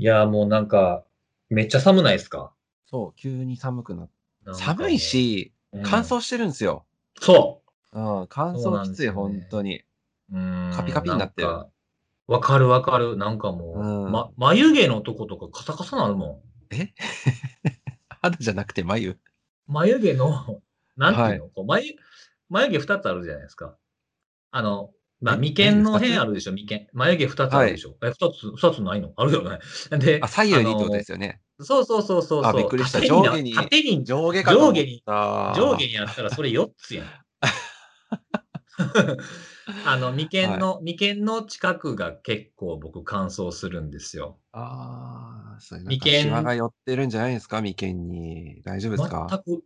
いや、もうなんか、めっちゃ寒ないですか？そう、急に寒くなっ寒いし、もう、乾燥してるんですよ。そうん、乾そうな燥きつい、ね本当に。う。んカピカピになってるわかるわかる。なんかもう、うんま、眉毛のとことかカサカサなるもえ？肌じゃなくて眉？ん。眉毛の、なんていうの、こう眉、眉毛二つあるじゃないですか。あの、まあ、え眉間の辺あるでしょ、眉間。眉毛二つあるでしょ。え、二つ、二つないの？あるよね。で、あ、左右にってことですよね。そうそうそうそうそう。あびっくりした上下に縦に、上下か上下に上下にあったらそれ4つやん。あの、眉間の、眉間の近くが結構僕乾燥するんですよ。ああ、それなんか眉間が寄ってるんじゃないですか？眉間に。大丈夫です全かく、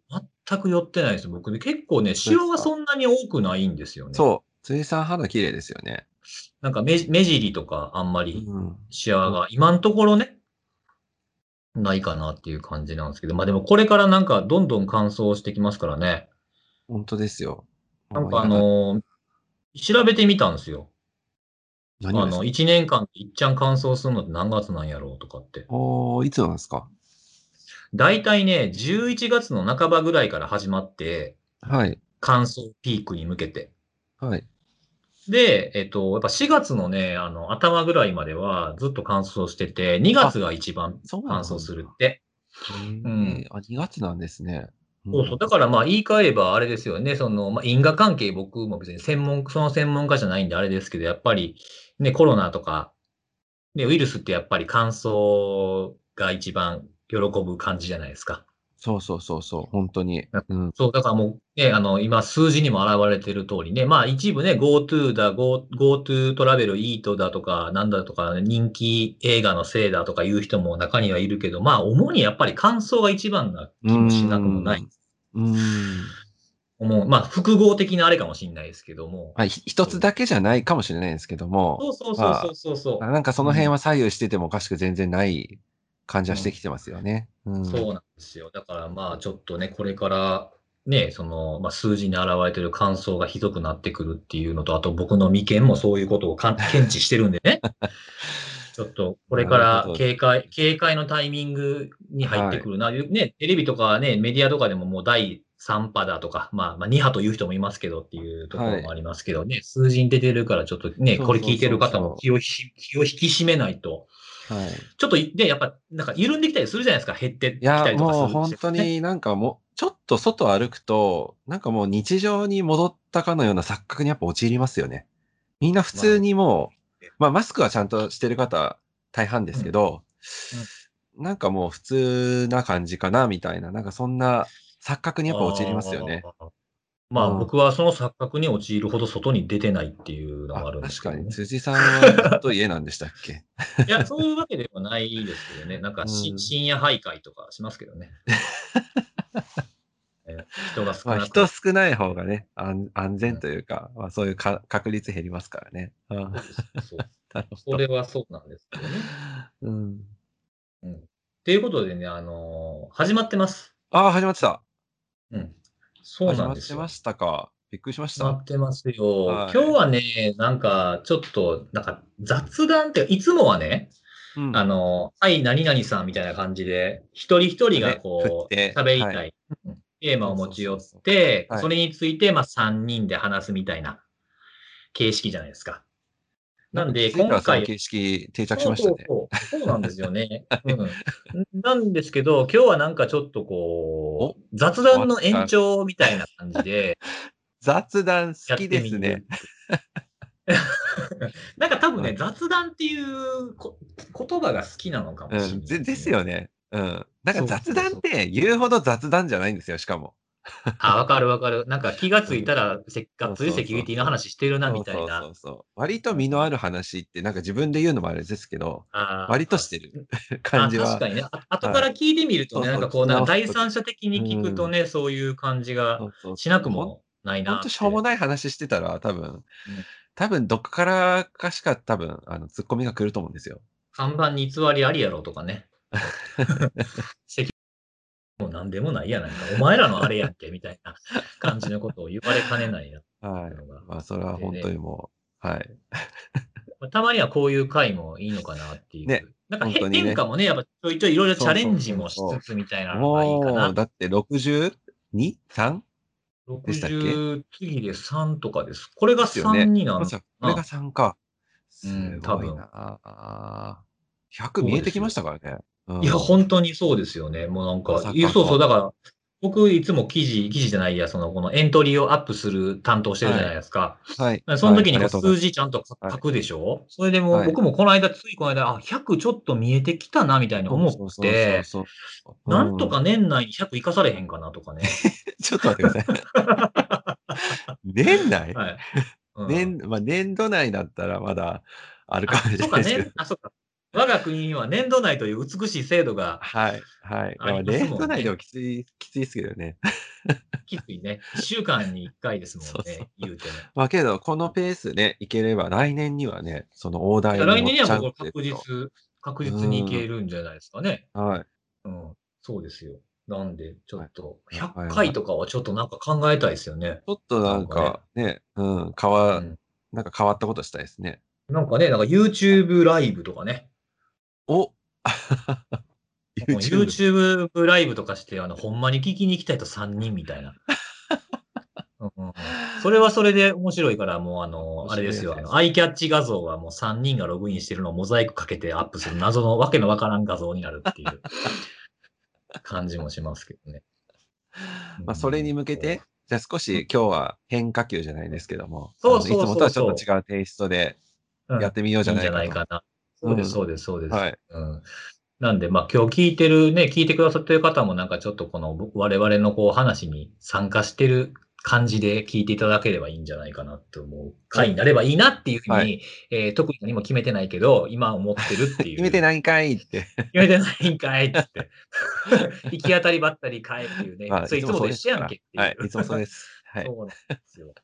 全く寄ってないです。僕ね、結構ね、シワがそんなに多くないんですよね。そう。辻さん肌綺麗ですよね。なんか目、目尻とかあんまりうん。シワが、今のところね、ないかなっていう感じなんですけど、まあでもこれからなんかどんどん乾燥してきますからね。本当ですよ。なんかあのー調べてみたんですよ。あの、1年間でいっちゃん乾燥するのって何月なんやろうとかって。おーいつなんですか？大体ね、11月の半ばぐらいから始まって、はい。乾燥ピークに向けて。はい。で、えっと、やっぱ4月のね、あの、頭ぐらいまではずっと乾燥してて、2月が一番乾燥するって。へーあ、2月なんですね。そうそう。だからまあ言い換えればあれですよね。その、まあ因果関係僕も別に専門、その専門家じゃないんであれですけど、やっぱりね、コロナとか、ね、ウイルスってやっぱり乾燥が一番喜ぶ感じじゃないですか。そうそうそうそう。本当に。うん。そう、だからもうね、あの、今数字にも現れてる通りね、まあ一部ね、GoTo だ、Go- GoTo トラベル、イートだとか、なんだとか、人気映画のせいだとかいう人も中にはいるけど、まあ主にやっぱり乾燥が一番な気もしなくもない。うーん。もう、まあ複合的なあれかもしれないですけども。まあ、ひ一つだけじゃないかもしれないですけども、そうそうそうそうそうそう。なんかその辺は左右しててもおかしく全然ない感じはしてきてますよね。うん。そうなんですよ。だからまあちょっとね、これからね、その、まあ、数字に現れてる乾燥がひどくなってくるっていうのと、あと僕の眉間もそういうことをかん 検知してるんでね。ちょっと、これから警戒、警戒のタイミングに入ってくるな。ね、テレビとかね、メディアとかでももう第3波だとか、まあ、まあ2波という人もいますけどっていうところもありますけどね、数字に出てるからちょっとね、これ聞いてる方も気をひ気を引き締めないと、はい。ちょっとね、やっぱ、なんか緩んできたりするじゃないですか、減ってきいやた、りとかするもう本当になんかもう、ちょっと外歩くと、なんかもう日常に戻ったかのような錯覚にやっぱ陥りますよね。みんな普通にもう、まあマスクはちゃんとしてる方大半ですけど、なんかもう普通な感じかなみたいな、なんかそんな錯覚にやっぱ陥りますよね。まあうん僕はその錯覚に陥るほど外に出てないっていうのあがあるんですけど、ね確かに。辻さんはずっと家なんでしたっけ？いや、そういうわけではないですけどね。なんかし、うん深夜徘徊とかしますけどね。え人が少まあなく人少ない方がね、安安全というか、まあそういうか確率減りますからね。うんそうそ どれはそうなんですけどね。うん。うん。ということでね、あのー始まってます。ああ、始まってた。うん。そう始なんですよ。まってましたか？びっくりしました。ってますよ。はい今日はね、なんか、ちょっと、なんか、雑談って、いつもはね、うんあの、はい、何々さんみたいな感じで、一人一人がこう、喋りたい、はうんテーマを持ち寄ってはい、それについて、まあ、3人で話すみたいな形式じゃないですか。なんで、今回、形式定着しましたね。そうそうそうそうなんですよね。うん。なんですけど、今日はなんかちょっとこう、雑談の延長みたいな感じで雑談好き。ですね。なんか多分ね、はい雑談っていうこ言葉が好きなのかもしれない、うん。でですよね。うん。なんか雑談って言うほど雑談じゃないんですよ、しかも。あ、わかるわかる。なんか気がついたら、せっかそうそうそうついセキュリティの話してるな、みたいなそうそう。そう。割と身のある話って、なんか自分で言うのもあれですけど、割としてる 感じは。あ確かにね。あ後から聞いてみるとね、はいなんかこう、なんか第三者的に聞くとね、そういう感じがしなくもないなって。ほんとしょうもない話してたら、多分、多分どっからかしか多分、あの、ツッコミが来ると思うんですよ。看板に偽りありやろとかね。もう何でもないやないか。お前らのあれやんけ、みたいな感じのことを言われかねないや はいのが。まあ、それは本当にもう、はい。まあたまにはこういう回もいいのかなっていう。ねなんかへ本当にね変化もね、やっぱちょいちょいいろいろチャレンジもしつつみたいなのがいいかな。だって 62?3? でしたっけ？60、次で3とかです。これがですよね3になるまさかこれが3か。すうん多分ごいな。あー100見えてきましたからね。うんいや、本当にそうですよね。もうなんか、そうそう、だから、僕いつも記事、記事じゃないや、その、このエントリーをアップする担当してるじゃないですか。はい。その時にはいありがとうござい数字ちゃんと書くでしょ、それでもはい僕もこの間、ついこの間、あ、100ちょっと見えてきたな、みたいに思って、なんとか年内に100生かされへんかなとかね。ちょっと待ってください。年内、はい。うん年、まあ、年度内だったらまだあるかあもしれないですけどね。。あ、そうか。我が国には年度内という美しい制度がはい。はい。あ年度内でもきつい、きついですけどね。きついね。1週間に1回ですもんね、そうそう言うても。まあけど、このペースでいければ、来年にはね、その大台に来年にはもう確実、確実にいけるんじゃないですかね。とはい。うん。そうですよ。なんで、ちょっと、はいはい100回とかはちょっとなんか考えたいですよね。ちょっとなんかね、うん、変わ、うんなんか変わったことしたいですね。なんかね、なんか YouTube ライブとかね。お YouTube。YouTube ライブとかして、あの、ほんまに聞きに行きたいと3人みたいな。うんそれはそれで面白いから、もうあの、あれですよ、アイキャッチ画像はもう3人がログインしてるのをモザイクかけてアップする謎のわけのわからん画像になるっていう感じもしますけどね。まあ、それに向けて、じゃあ少し今日は変化球じゃないですけども、そうそうそうそういつもとはちょっと違うテイストでうん、やってみようじゃないかと。いいんじゃないかな。そうです、うんそうです、そうです。はい。うん。なんで、まあ今日聞いてるね、聞いてくださってる方もなんかちょっとこの我々のこう話に参加してる感じで聞いていただければいいんじゃないかなって思う回になればいいなっていうふうに、はえー特に何も決めてないけど、今思ってるっていう。決めてないんかいって。決めてないんかいって。行き当たりばったりかいっていうね。まあそれいつもと一緒やんけっていう。はい、いつもそうです。はい。そうなんですよ。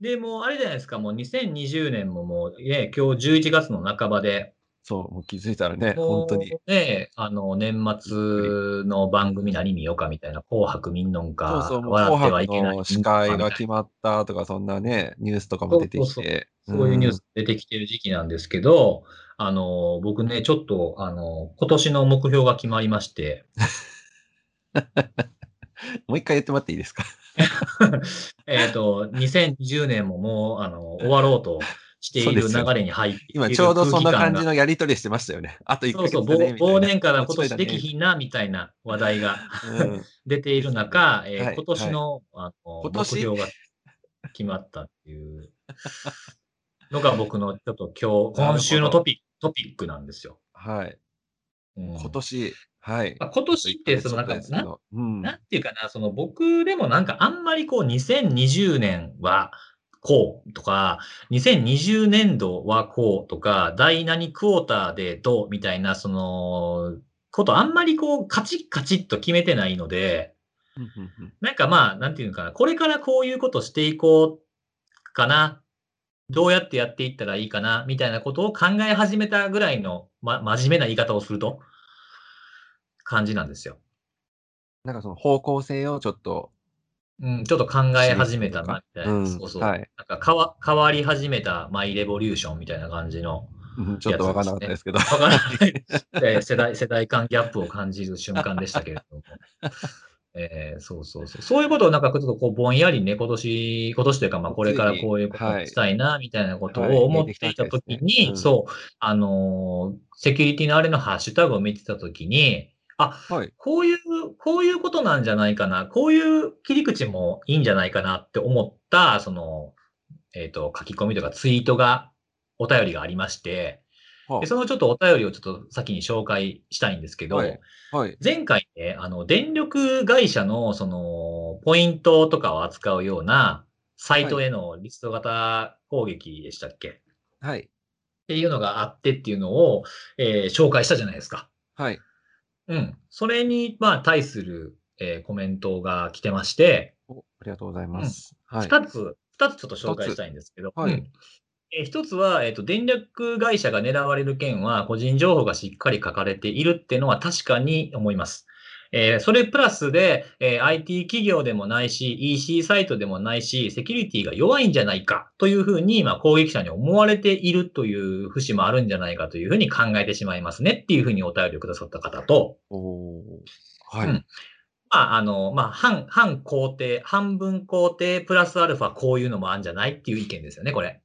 で、もうあれじゃないですか、もう2020年ももう、ね、今日11月の半ばで、そう、もう気づいたらね、本当に。ね、あの、年末の番組何見ようかみたいな、紅白見んのんそうか、そう、笑って紅はいけない司会が決ままったとか、そんなね、ニュースとかも出てきて。そういうニューんス出てきてる時期なんですけど、あの、僕ね、ちょっと、あの、今年の目標が決まりまして、もう一回言ってもらっていいですか？えっと、2020年ももう、あの、終わろうとしている流れに入って今ちょうどそんな感じののやりとりしてましたよね。あと1ヶそうそう、忘年から今年できん。ひんな、みたいな話題がうん 出ている中、えーはい今年の,、あの目今年？標が決まったっていうのが僕のちょっと今日、今週のトピックトピックなんですよ。はい。うん今年、はい。まあ今年って、そのなんか、ですけどうん。なんていうかな、その僕でもなんかあんまりこう2020年はこうとか、2020年度はこうとか、第何クォーターでどうみたいな、その、ことあんまりこうカチッカチッと決めてないので、なんかまあ、なんていうのかな、これからこういうことしていこうかな、どうやってやっていったらいいかな、みたいなことを考え始めたぐらいの、ま、真面目な言い方をすると、感じなんですよ。なんかその方向性をちょっと、うん、ちょっと考え始めたな、みたいな。うんそうそう。はいなんか変わ変わり始めたマイレボリューションみたいな感じの、うんちょっとわかんなかったですけど。わからない、えー世代、世代間ギャップを感じる瞬間でしたけれども。えーそうそうそう。そういうことをなんかちょっとこうぼんやりね、今年、今年というかまあこれからこういうことをしたいな、みたいなことはいを思っていたときに、そう、あのーセキュリティのあれのハッシュタグを見てたときに、あ、はい。こういう、こういうことなんじゃないかな、こういう切り口もいいんじゃないかなって思った、その、えっ、と、書き込みとかツイートが、お便りがありまして、はでそのちょっとお便りをちょっと先に紹介したいんですけど、はいはい。前回ね、あの、電力会社の、その、ポイントとかを扱うような、サイトへのリスト型攻撃でしたっけ、っはい。ていうのがあってっていうのを、えー紹介したじゃないですか。はい。うん。それに、まあ、対する、えーコメントが来てまして、おありがとうございます。はい。二つ、二つちょっと紹介したいんですけど、はいうんえー一つは、えっ、と、電力会社が狙われる件は、個人情報がしっかり書かれているっていうのは確かに思います。えーそれプラスで、えー IT 企業でもないし、EC サイトでもないし、セキュリティが弱いんじゃないかというふうに、まあ、攻撃者に思われているという節もあるんじゃないかというふうに考えてしまいますねっていうふうにお便りをくださった方と、はい。うんまあ、あの、まあ、半、半肯定、半分肯定プラスアルファこういうのもあるんじゃないっていう意見ですよね、これ。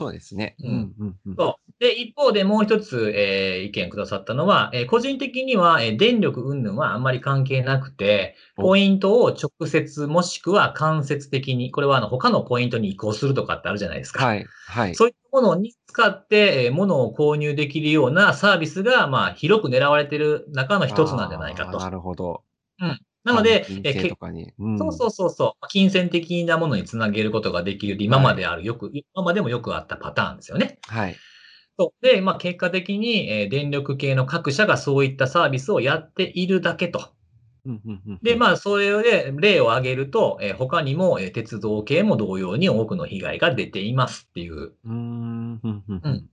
そうですね。うんうんうんうん。そう。で、一方でもう一つ、えー意見くださったのは、えー個人的には、えー電力云々はあんまり関係なくて、おポイントを直接もしくは間接的に、これはあの他のポイントに移行するとかってあるじゃないですか。はい。はい。そういったものに使って、えー物を購入できるようなサービスが、まあ、広く狙われている中の一つなんじゃないかと。なるほど。なので、換金えーけ系とかに。うんそうそうそうそう、金銭的なものにつなげることができる、今まである、よく、今までもよくあったパターンですよね。はい。そうで、まあ、結果的に、えー電力系の各社がそういったサービスをやっているだけと。で、まあ、それで例を挙げると、えー他にも、えー鉄道系も同様に多くの被害が出ていますっていう。うーん。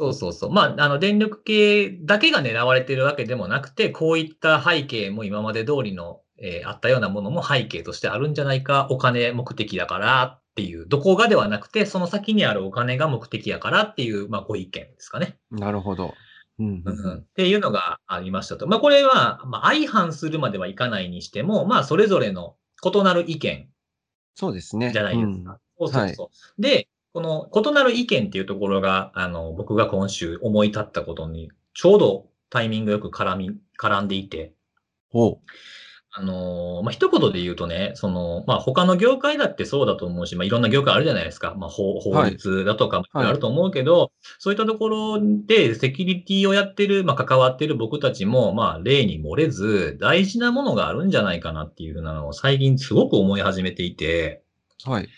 そうそうそう。まあ、あの、電力系だけが狙われているわけでもなくて、こういった背景も今まで通りの、えーあったようなものも背景としてあるんじゃないか、お金目的だからっていう、どこがではなくて、その先にあるお金が目的やからっていう、まあ、ご意見ですかね。なるほど。うんうんうんっていうのがありましたと。まあ、これは、まあ、相反するまではいかないにしても、まあ、それぞれの異なる意見そうですね。じゃないですうんか。そうそうそう。で、この異なる意見っていうところが、あの、僕が今週思い立ったことに、ちょうどタイミングよく絡み、絡んでいて、ほあのーまあ、一言で言うとね、その、まあ、他の業界だってそうだと思うし、まあ、いろんな業界あるじゃないですか。まあ、法法律だとかあると思うけど、そういったところでセキュリティをやってる、まあ、関わってる僕たちも、まあ、例に漏れず、大事なものがあるんじゃないかなっていうふうなのを最近すごく思い始めていて、う。はい。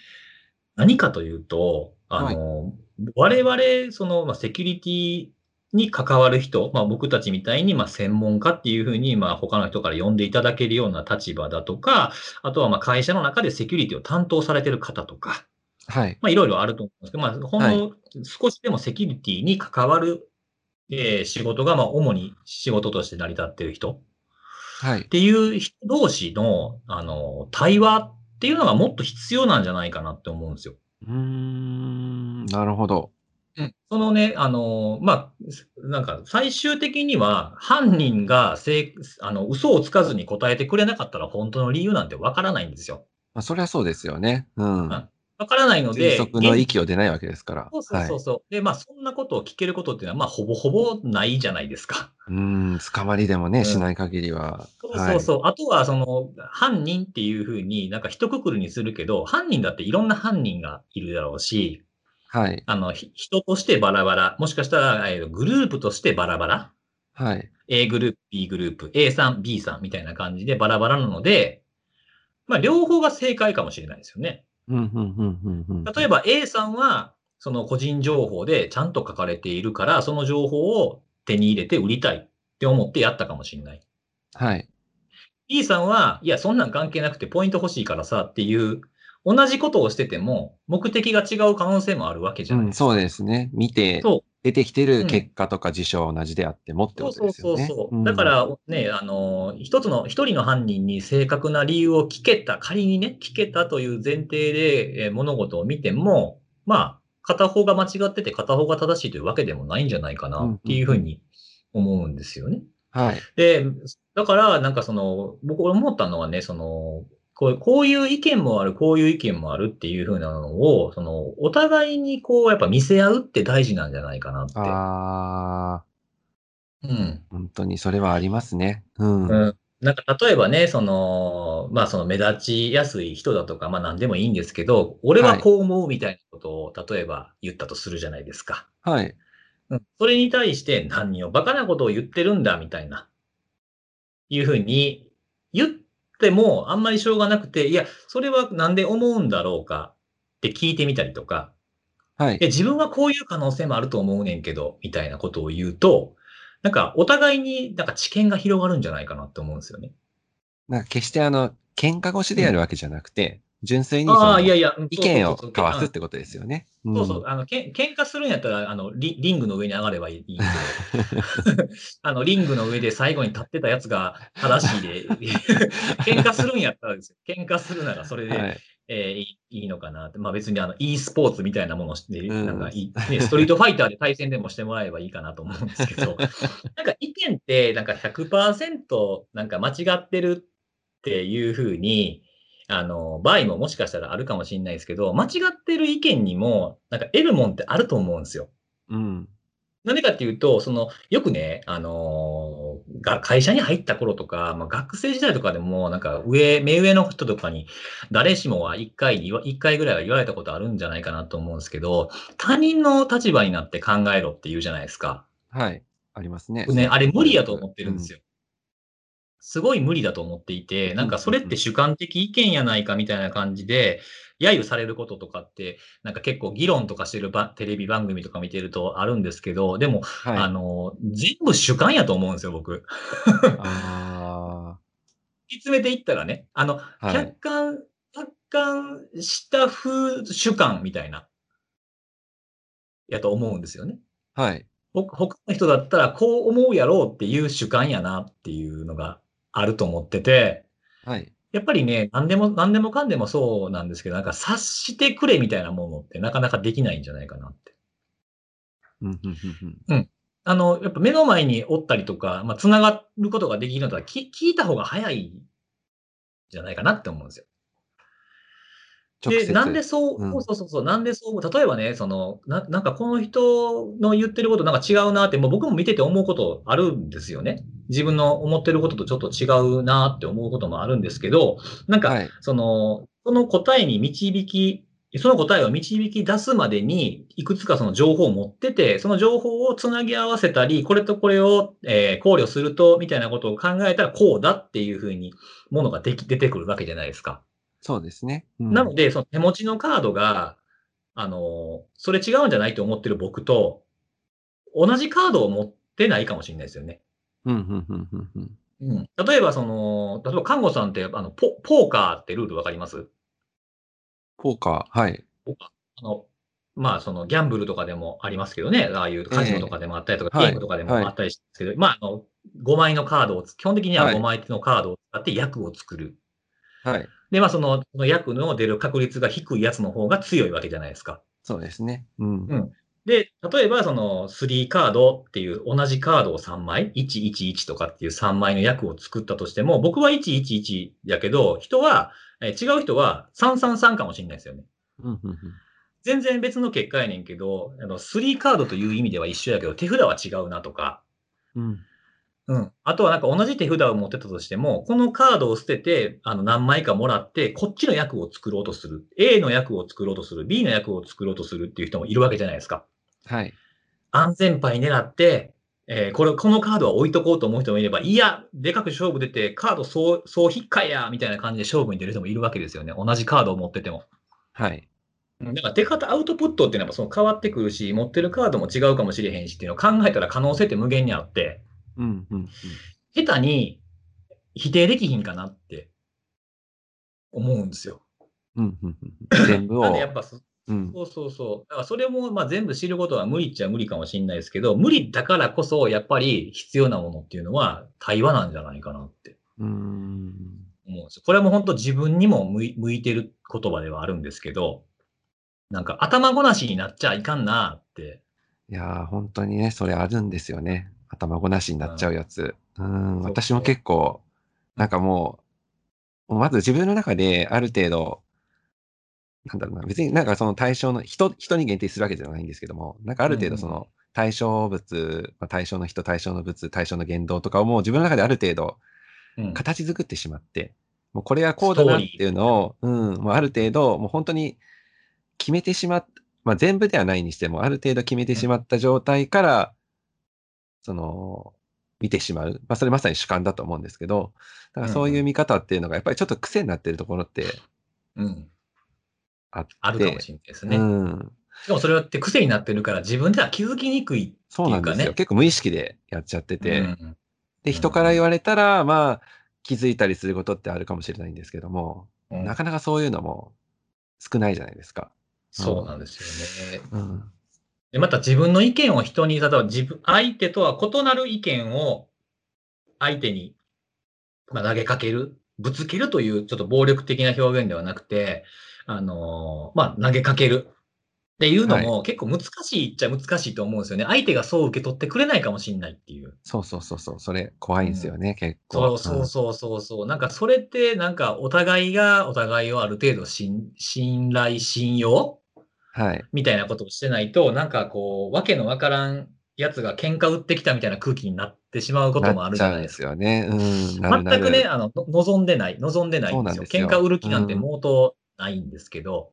何かというと、あの、我々、その、まあ、セキュリティに関わる人、まあ、僕たちみたいに、まあ、専門家っていうふうに、まあ、他の人から呼んでいただけるような立場だとか、あとは、まあ、会社の中でセキュリティを担当されてる方とか、はい。まあ、いろいろあると思うんですけど、まあ、ほんの少しでもセキュリティに関わる、えー仕事が、まあ、主に仕事として成り立ってる人はいっ。ていう人同士の、あの、対話っていうのがもっと必要なんじゃないかなって思うんですよ。うーん。なるほど。そのね、あの、まあ、なんか最終的には犯人がせいあの嘘をつかずに答えてくれなかったら本当の理由なんてわからないんですよ。まあ、それはそうですよね。うん。わからないので、推測の域を出ないわけですから。そうそうそうそう、で、まあそんなことを聞けることっていうのは、まあほぼほぼないじゃないですか。はい。うん。捕まりでもね、うんしない限りは。そうそうそう。あとは、その、犯人っていうふうになんか一括りにするけど、犯人だっていろんな犯人がいるだろうし、はい。はい。あの、ひ人としてバラバラ、もしかしたら、えーグループとしてバラバラ、はい。A グループ、B グループ、A さん、B さんみたいな感じでバラバラなので、まあ、両方が正解かもしれないですよね。うん、うん、うん、うん、うん。例えば A さんは、その個人情報でちゃんと書かれているから、その情報を手に入れて売りたいって思ってやったかもしれない。はい。B さんは、いや、そんなん関係なくてポイント欲しいからさっていう、同じことをしてても、目的が違う可能性もあるわけじゃうん、ないですか。そうですね。見て、そう出てきてる結果とか事象は同じであってもってそうそうことですよね。そうそう。だからね、あの、一つの、一人の犯人に正確な理由を聞けた、仮にね、聞けたという前提で、えー物事を見ても、まあ、片方が間違ってて片方が正しいというわけでもないんじゃないかなっていうふうに思うんですよね。はい。で、だから、なんかその、僕思ったのはね、その、こうこういう意見もある、こういう意見もあるっていうふうなのを、その、お互いにこう、やっぱ見せ合うって大事なんじゃないかなって。あうん。ー、本当にそれはありますね。うん。うん。なんか例えばね、その、まあその目立ちやすい人だとか、まあ何でもいいんですけど、俺はこう思うみたいなことを、例えば言ったとするじゃないですか。はい。うん。それに対して何をバカなことを言ってるんだみたいな、いうふうに言ってもあんまりしょうがなくて、いや、それはなんで思うんだろうかって聞いてみたりとか、はいい。や、自分はこういう可能性もあると思うねんけど、みたいなことを言うと、なんかお互いになんか知見が広がるんじゃないかなって思うんですよね。なんか決してあの、喧嘩越しでやるわけじゃなくて、純粋にいやいや、うん意見を交わすってことですよね。そうそう、あの、けん喧嘩するんやったら、あの、リリングの上に上がればいいいいけど、あの、リングの上で最後に立ってたやつが正しいで、喧嘩するんやったらですよ。喧嘩するならそれで、はい。えーいいのかなって。まあ別にあの、e スポーツみたいなものをして、うんなんかいい、ね、ストリートファイターで対戦でもしてもらえばいいかなと思うんですけど、なんか意見って、なんか100%なんか間違ってるっていうふうに、あの、場合ももしかしたらあるかもしれないですけど、間違ってる意見にも、なんか得るもんってあると思うんですよ。うん。なんでかっていうと、その、よくね、あのーが会社に入った頃とか、まあ、学生時代とかでも、なんか上、目上の人とかに、誰しもは一回に言わ、一回ぐらいは言われたことあるんじゃないかなと思うんですけど、他人の立場になって考えろって言うじゃないですか。はい。ありますね。ね、あれ無理やと思ってるんですよ。すごい無理だと思っていて、なんかそれって主観的意見やないかみたいな感じで、揶揄されることとかって、なんか結構議論とかしてるばテレビ番組とか見てるとあるんですけど、でも、はい。あの、全部主観やと思うんですよ、僕。あ突き詰めていったらね、あの、はい客観、客観した風主観みたいな、やと思うんですよね。あ。はい。ほ他の人だったらこう思うやろうっていう主観やなっていうのがあると思ってて、はい。やっぱりね、何でも、何でもかんでもそうなんですけど、なんか察してくれみたいなものってなかなかできないんじゃないかなって。うんうんうんうんあの、やっぱ目の前におったりとか、まあ、繋がることができるのとは聞聞いた方が早いんじゃないかなって思うんですよ。で。なんでそう、うんそうそうそうそう、なんでそう、例えばね、その、ななんかこの人の言ってることなんか違うなって、もう僕も見てて思うことあるんですよね。自分の思ってることとちょっと違うなって思うこともあるんですけど、なんか、はい。その、その答えに導き、その答えを導き出すまでに、いくつかその情報を持ってて、その情報をつなぎ合わせたり、これとこれを、えー考慮すると、みたいなことを考えたら、こうだっていうふうに、ものができ、出てくるわけじゃないですか。そうですね。うんなので、その手持ちのカードが、あの、それ違うんじゃないと思ってる僕と、同じカードを持ってないかもしれないですよね。うんうんうんうんうんうん。例えば、その、例えば、看護さんって、あの、ポ、ポーカーってルールわかります？ポーカー。はい。あの、まあ、その、ギャンブルとかでもありますけどね、ああいうカジノとかでもあったりとか、ええゲームとかでもはいあったりしますけど、まあ、あの、5枚のカードをつ、基本的にははい5枚のカードを使って役を作る。はい。で、まあ、その、役の出る確率が低いやつの方が強いわけじゃないですか。そうですね。うん。うんで、例えば、その、3カードっていう同じカードを3枚、111とかっていう3枚の役を作ったとしても、僕は111やけど、人は、えー違う人は333かもしれないですよね。うんうんうん全然別の結果やねんけど、あの、3カードという意味では一緒やけど、手札は違うなとか、うん。うん。あとはなんか同じ手札を持ってたとしても、このカードを捨てて、あの、何枚かもらって、こっちの役を作ろうとする。A の役を作ろうとする。B の役を作ろうとするっていう人もいるわけじゃないですか。はい。安全牌狙って、えーこれ、このカードは置いとこうと思う人もいれば、いや、でかく勝負出て、カード総、総引っかえや、みたいな感じで勝負に出る人もいるわけですよね。同じカードを持ってても。はい。うんだから出方、アウトプットっていうのはその変わってくるし、持ってるカードも違うかもしれへんしっていうのを考えたら可能性って無限にあって、うんうんうん。下手に否定できひんかなって思うんですよ。うんうんうん。全部をなんでや。っぱそうん。そうそうそう。だからそれもまあ全部知ることは無理っちゃ無理かもしれないですけど、無理だからこそやっぱり必要なものっていうのは対話なんじゃないかなってうーん。思うんですよ。これはもう本当自分にも向い向いてる言葉ではあるんですけど、なんか頭ごなしになっちゃいかんなって。いやー、本当にね、それあるんですよね。頭ごなしになっちゃうやつ。うん、そう私も結構、なんかもう、まず自分の中である程度、なんだろうな、別になんかその対象の人、人に限定するわけじゃないんですけども、なんかある程度その対象物、まあ、対象の人、対象の物、対象の言動とかをもう自分の中である程度うん。形作ってしまって、もうこれはこうだなっていうのを、うん、もうある程度、もう本当に決めてしまっ、まあ全部ではないにしても、ある程度決めてしまった状態から、その、見てしまう。まあそれまさに主観だと思うんですけど、だからそういう見方っていうのがやっぱりちょっと癖になってるところってうん。あって。あるかもしれないですね。うん。しかもそれって癖になってるから自分では気づきにくい。そうなんですよ。っていうかね結構無意識でやっちゃってて、うんで、人から言われたら、まあ、気づいたりすることってあるかもしれないんですけども、うんなかなかそういうのも少ないじゃないですか。そうなんですよね。うん。で、また自分の意見を人に、例えば自分、相手とは異なる意見を相手に、まあ、投げかける、ぶつけるというちょっと暴力的な表現ではなくて、あのーまあ、投げかけるっていうのも結構難しいっちゃ難しいと思うんですよね。相手がそう受け取ってくれないかもしれないっていう。そうそうそうそう。それ怖いんですよね、結構。そうそうそうそうそう。なんかそれってなんかお互いがお互いをある程度信信頼、信用うんはい。みたいなことをしてないと、なんかこう、わけのわからんやつが喧嘩売ってきたみたいな空気になってしまうこともあるじゃないですか。すよね。うん。全くね、あの、の望んでない、望んでないんですよ。すよ喧嘩売る気なんて毛頭ないんですけど、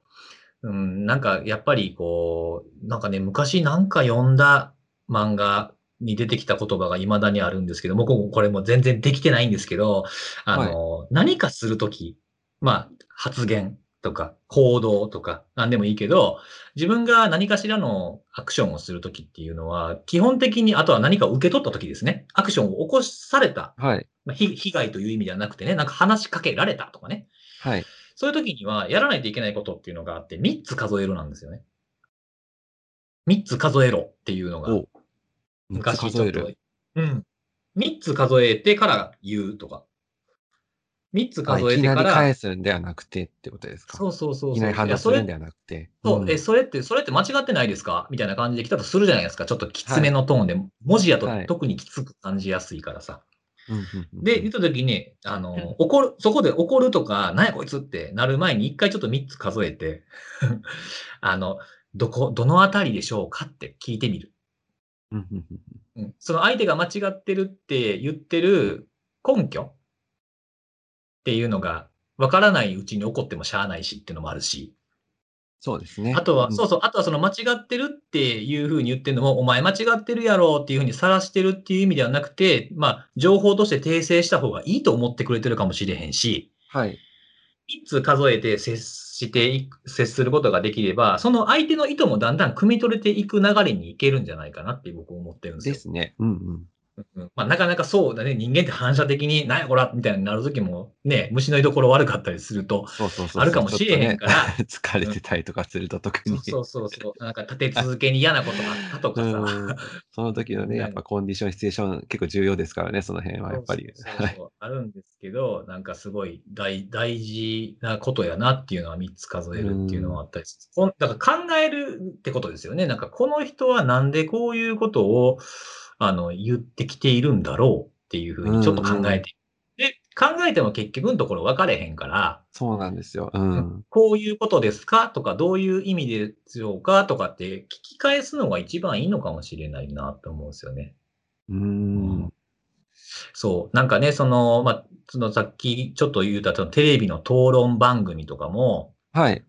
うん、なんかやっぱりこう、なんかね、昔なんか読んだ漫画に出てきた言葉が未だにあるんですけど、僕もこれも全然できてないんですけど、あの、何かするとき、まあ、発言とか行動とか何でもいいけど、自分が何かしらのアクションをするときっていうのは、基本的に、あとは何かを受け取ったときですね。アクションを起こされたはい。まあ、被被害という意味ではなくてね、なんか話しかけられたとかね。はい。そういう時には、やらないといけないことっていうのがあって、3つ数えるなんですよね。3つ数えろっていうのが、お昔。ちょっと。うん。3つ数えてから言うとか。3つ数えてから、返すんではなくてってことですか？そうそうそうそう。いきなり話するんではなくて。そう、んえ、それって、それって間違ってないですか？みたいな感じで来たとするじゃないですか。ちょっときつめのトーンで、文字やとはい特にきつく感じやすいからさ。うんうんうんで、言った時に、あの、怒る、そこで怒るとか、なんやこいつってなる前に一回ちょっと3つ数えて、あの、どこ、どのあたりでしょうかって聞いてみる。うんうんうんうんその相手が間違ってるって言ってる根拠っていうのが、わからないうちに怒ってもしゃあないしっていうのもあるし、そうですね。あとは、うんそうそう、あとはその間違ってるっていうふうに言ってるのも、お前間違ってるやろっていうふうに晒してるっていう意味ではなくて、まあ、情報として訂正した方がいいと思ってくれてるかもしれへんし、はい。3つ数えて接して接することができれば、その相手の意図もだんだん汲み取れていく流れにいけるんじゃないかなって僕思ってるんですよ。ですね。うんうん。うんまあ、なかなかそうだね。人間って反射的に、なんやこらみたいになるときも、ね、虫の居所悪かったりすると。あるかもしれへんからね疲れてたりとかすると特に。そうそうそうそう、なんか立て続けに嫌なことがあったとかさ。うんその時のね、ねやっぱコンディション、シチュエーション結構重要ですからね、その辺はやっぱり。そうそうあるんですけど、なんかすごい大大事なことやなっていうのは3つ数えるっていうのはあったりする。こんだから考えるってことですよね。なんかこの人はなんでこういうことをあの言ってきているんだろうっていうふうにちょっと考えて。で、考えても結局のところ分かれへんから、そうなんですよ。うん。こういうことですかとか、どういう意味でしょうかとかって聞き返すのが一番いいのかもしれないなと思うんですよね。うーん。そう。なんかね、その、まあ、そのさっきちょっと言ったそのテレビの討論番組とかも、はい。い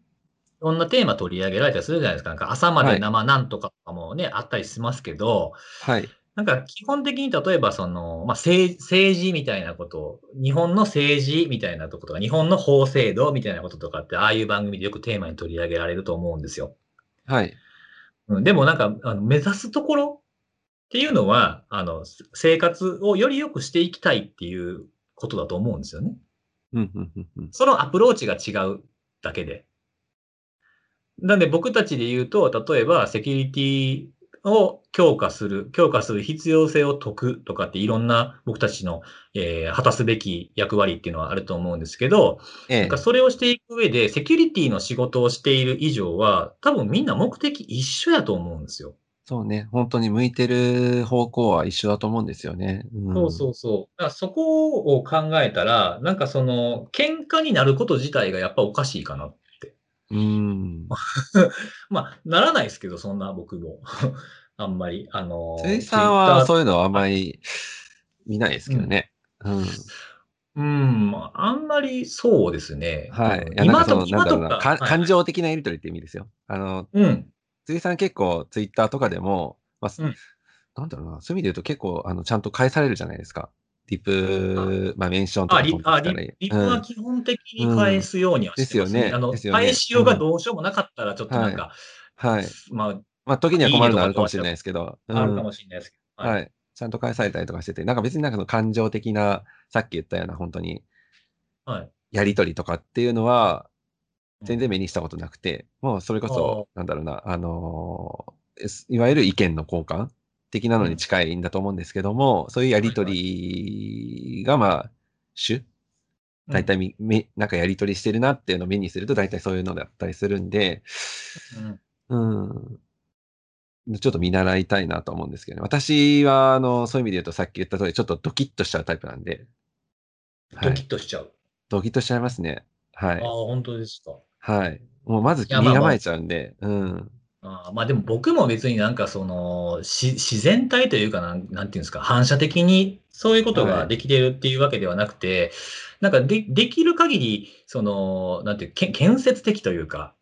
ろんなテーマ取り上げられたりするじゃないですか。なんか朝まで生なんとかとかもね、あったりしますけど、はい。なんか基本的に例えばその、まあ、政政治みたいなことを、日本の政治みたいなとことか、日本の法制度みたいなこととかって、ああいう番組でよくテーマに取り上げられると思うんですよ。はい。うん、でもなんか、あの目指すところっていうのは、あの、生活をより良くしていきたいっていうことだと思うんですよね。そのアプローチが違うだけで。なんで僕たちで言うと、例えばセキュリティを強化する、強化する必要性を解くとかっていろんな僕たちの、えー果たすべき役割っていうのはあると思うんですけど、ええなんか。それをしていく上で、セキュリティの仕事をしている以上は、多分みんな目的一緒やと思うんですよ。そうね。本当に向いてる方向は一緒だと思うんですよね。うん、そうそうそう。だからそこを考えたら、なんかその、喧嘩になること自体がやっぱおかしいかな。う。うん。まあ、ならないですけど、そんな僕も。あんまり、あの、ついさんはそういうのはあんまり見ないですけどね。うん。うん、あんまりそうですね。はい。今となんだろうな、かはい感情的なやりとりって意味ですよ。あの、うん。ついさん結構ツイッターとかでも、まあ、うんなんだろうな、そういう意味で言うと結構、あの、ちゃんと返されるじゃないですか。リプ、まあ、メンションとあ、か飛んでリあリリプは基本的に返すようにはしてますね。うん。ですよね。あの、ね。返しようがどうしようもなかったら、ちょっとなんか、はい。まあ、まあ、時には困るのはあるかもしれないですけど。あるかうん。もしれないですけど。はい。ちゃんと返されたりとかしてて、なんか別になんかその感情的な、さっき言ったような本当に、はい。やりとりとかっていうのは、全然目にしたことなくて、もうそれこそ、なんだろうな、あのーすいわゆる意見の交換的なのに近いんだと思うんですけども、そういうやりとりが、まあ、主大体み、めなんかやりとりしてるなっていうのを目にすると、大体そういうのだったりするんで、うんうん。ちょっと見習いたいなと思うんですけどね。私は、あの、そういう意味で言うと、さっき言った通り、ちょっとドキッとしちゃうタイプなんで、はドキい。ッとしちゃう。ドキッとしちゃいますね。はい。ああ、本当ですか。はい。もうまず身構えちゃうんで、うん。ああまあでも僕も別になんかその、し自然体というかなん、なんていうんですか、反射的にそういうことができてるっていうわけではなくて、なんかでできる限り、その、なんていう、け建設的というか、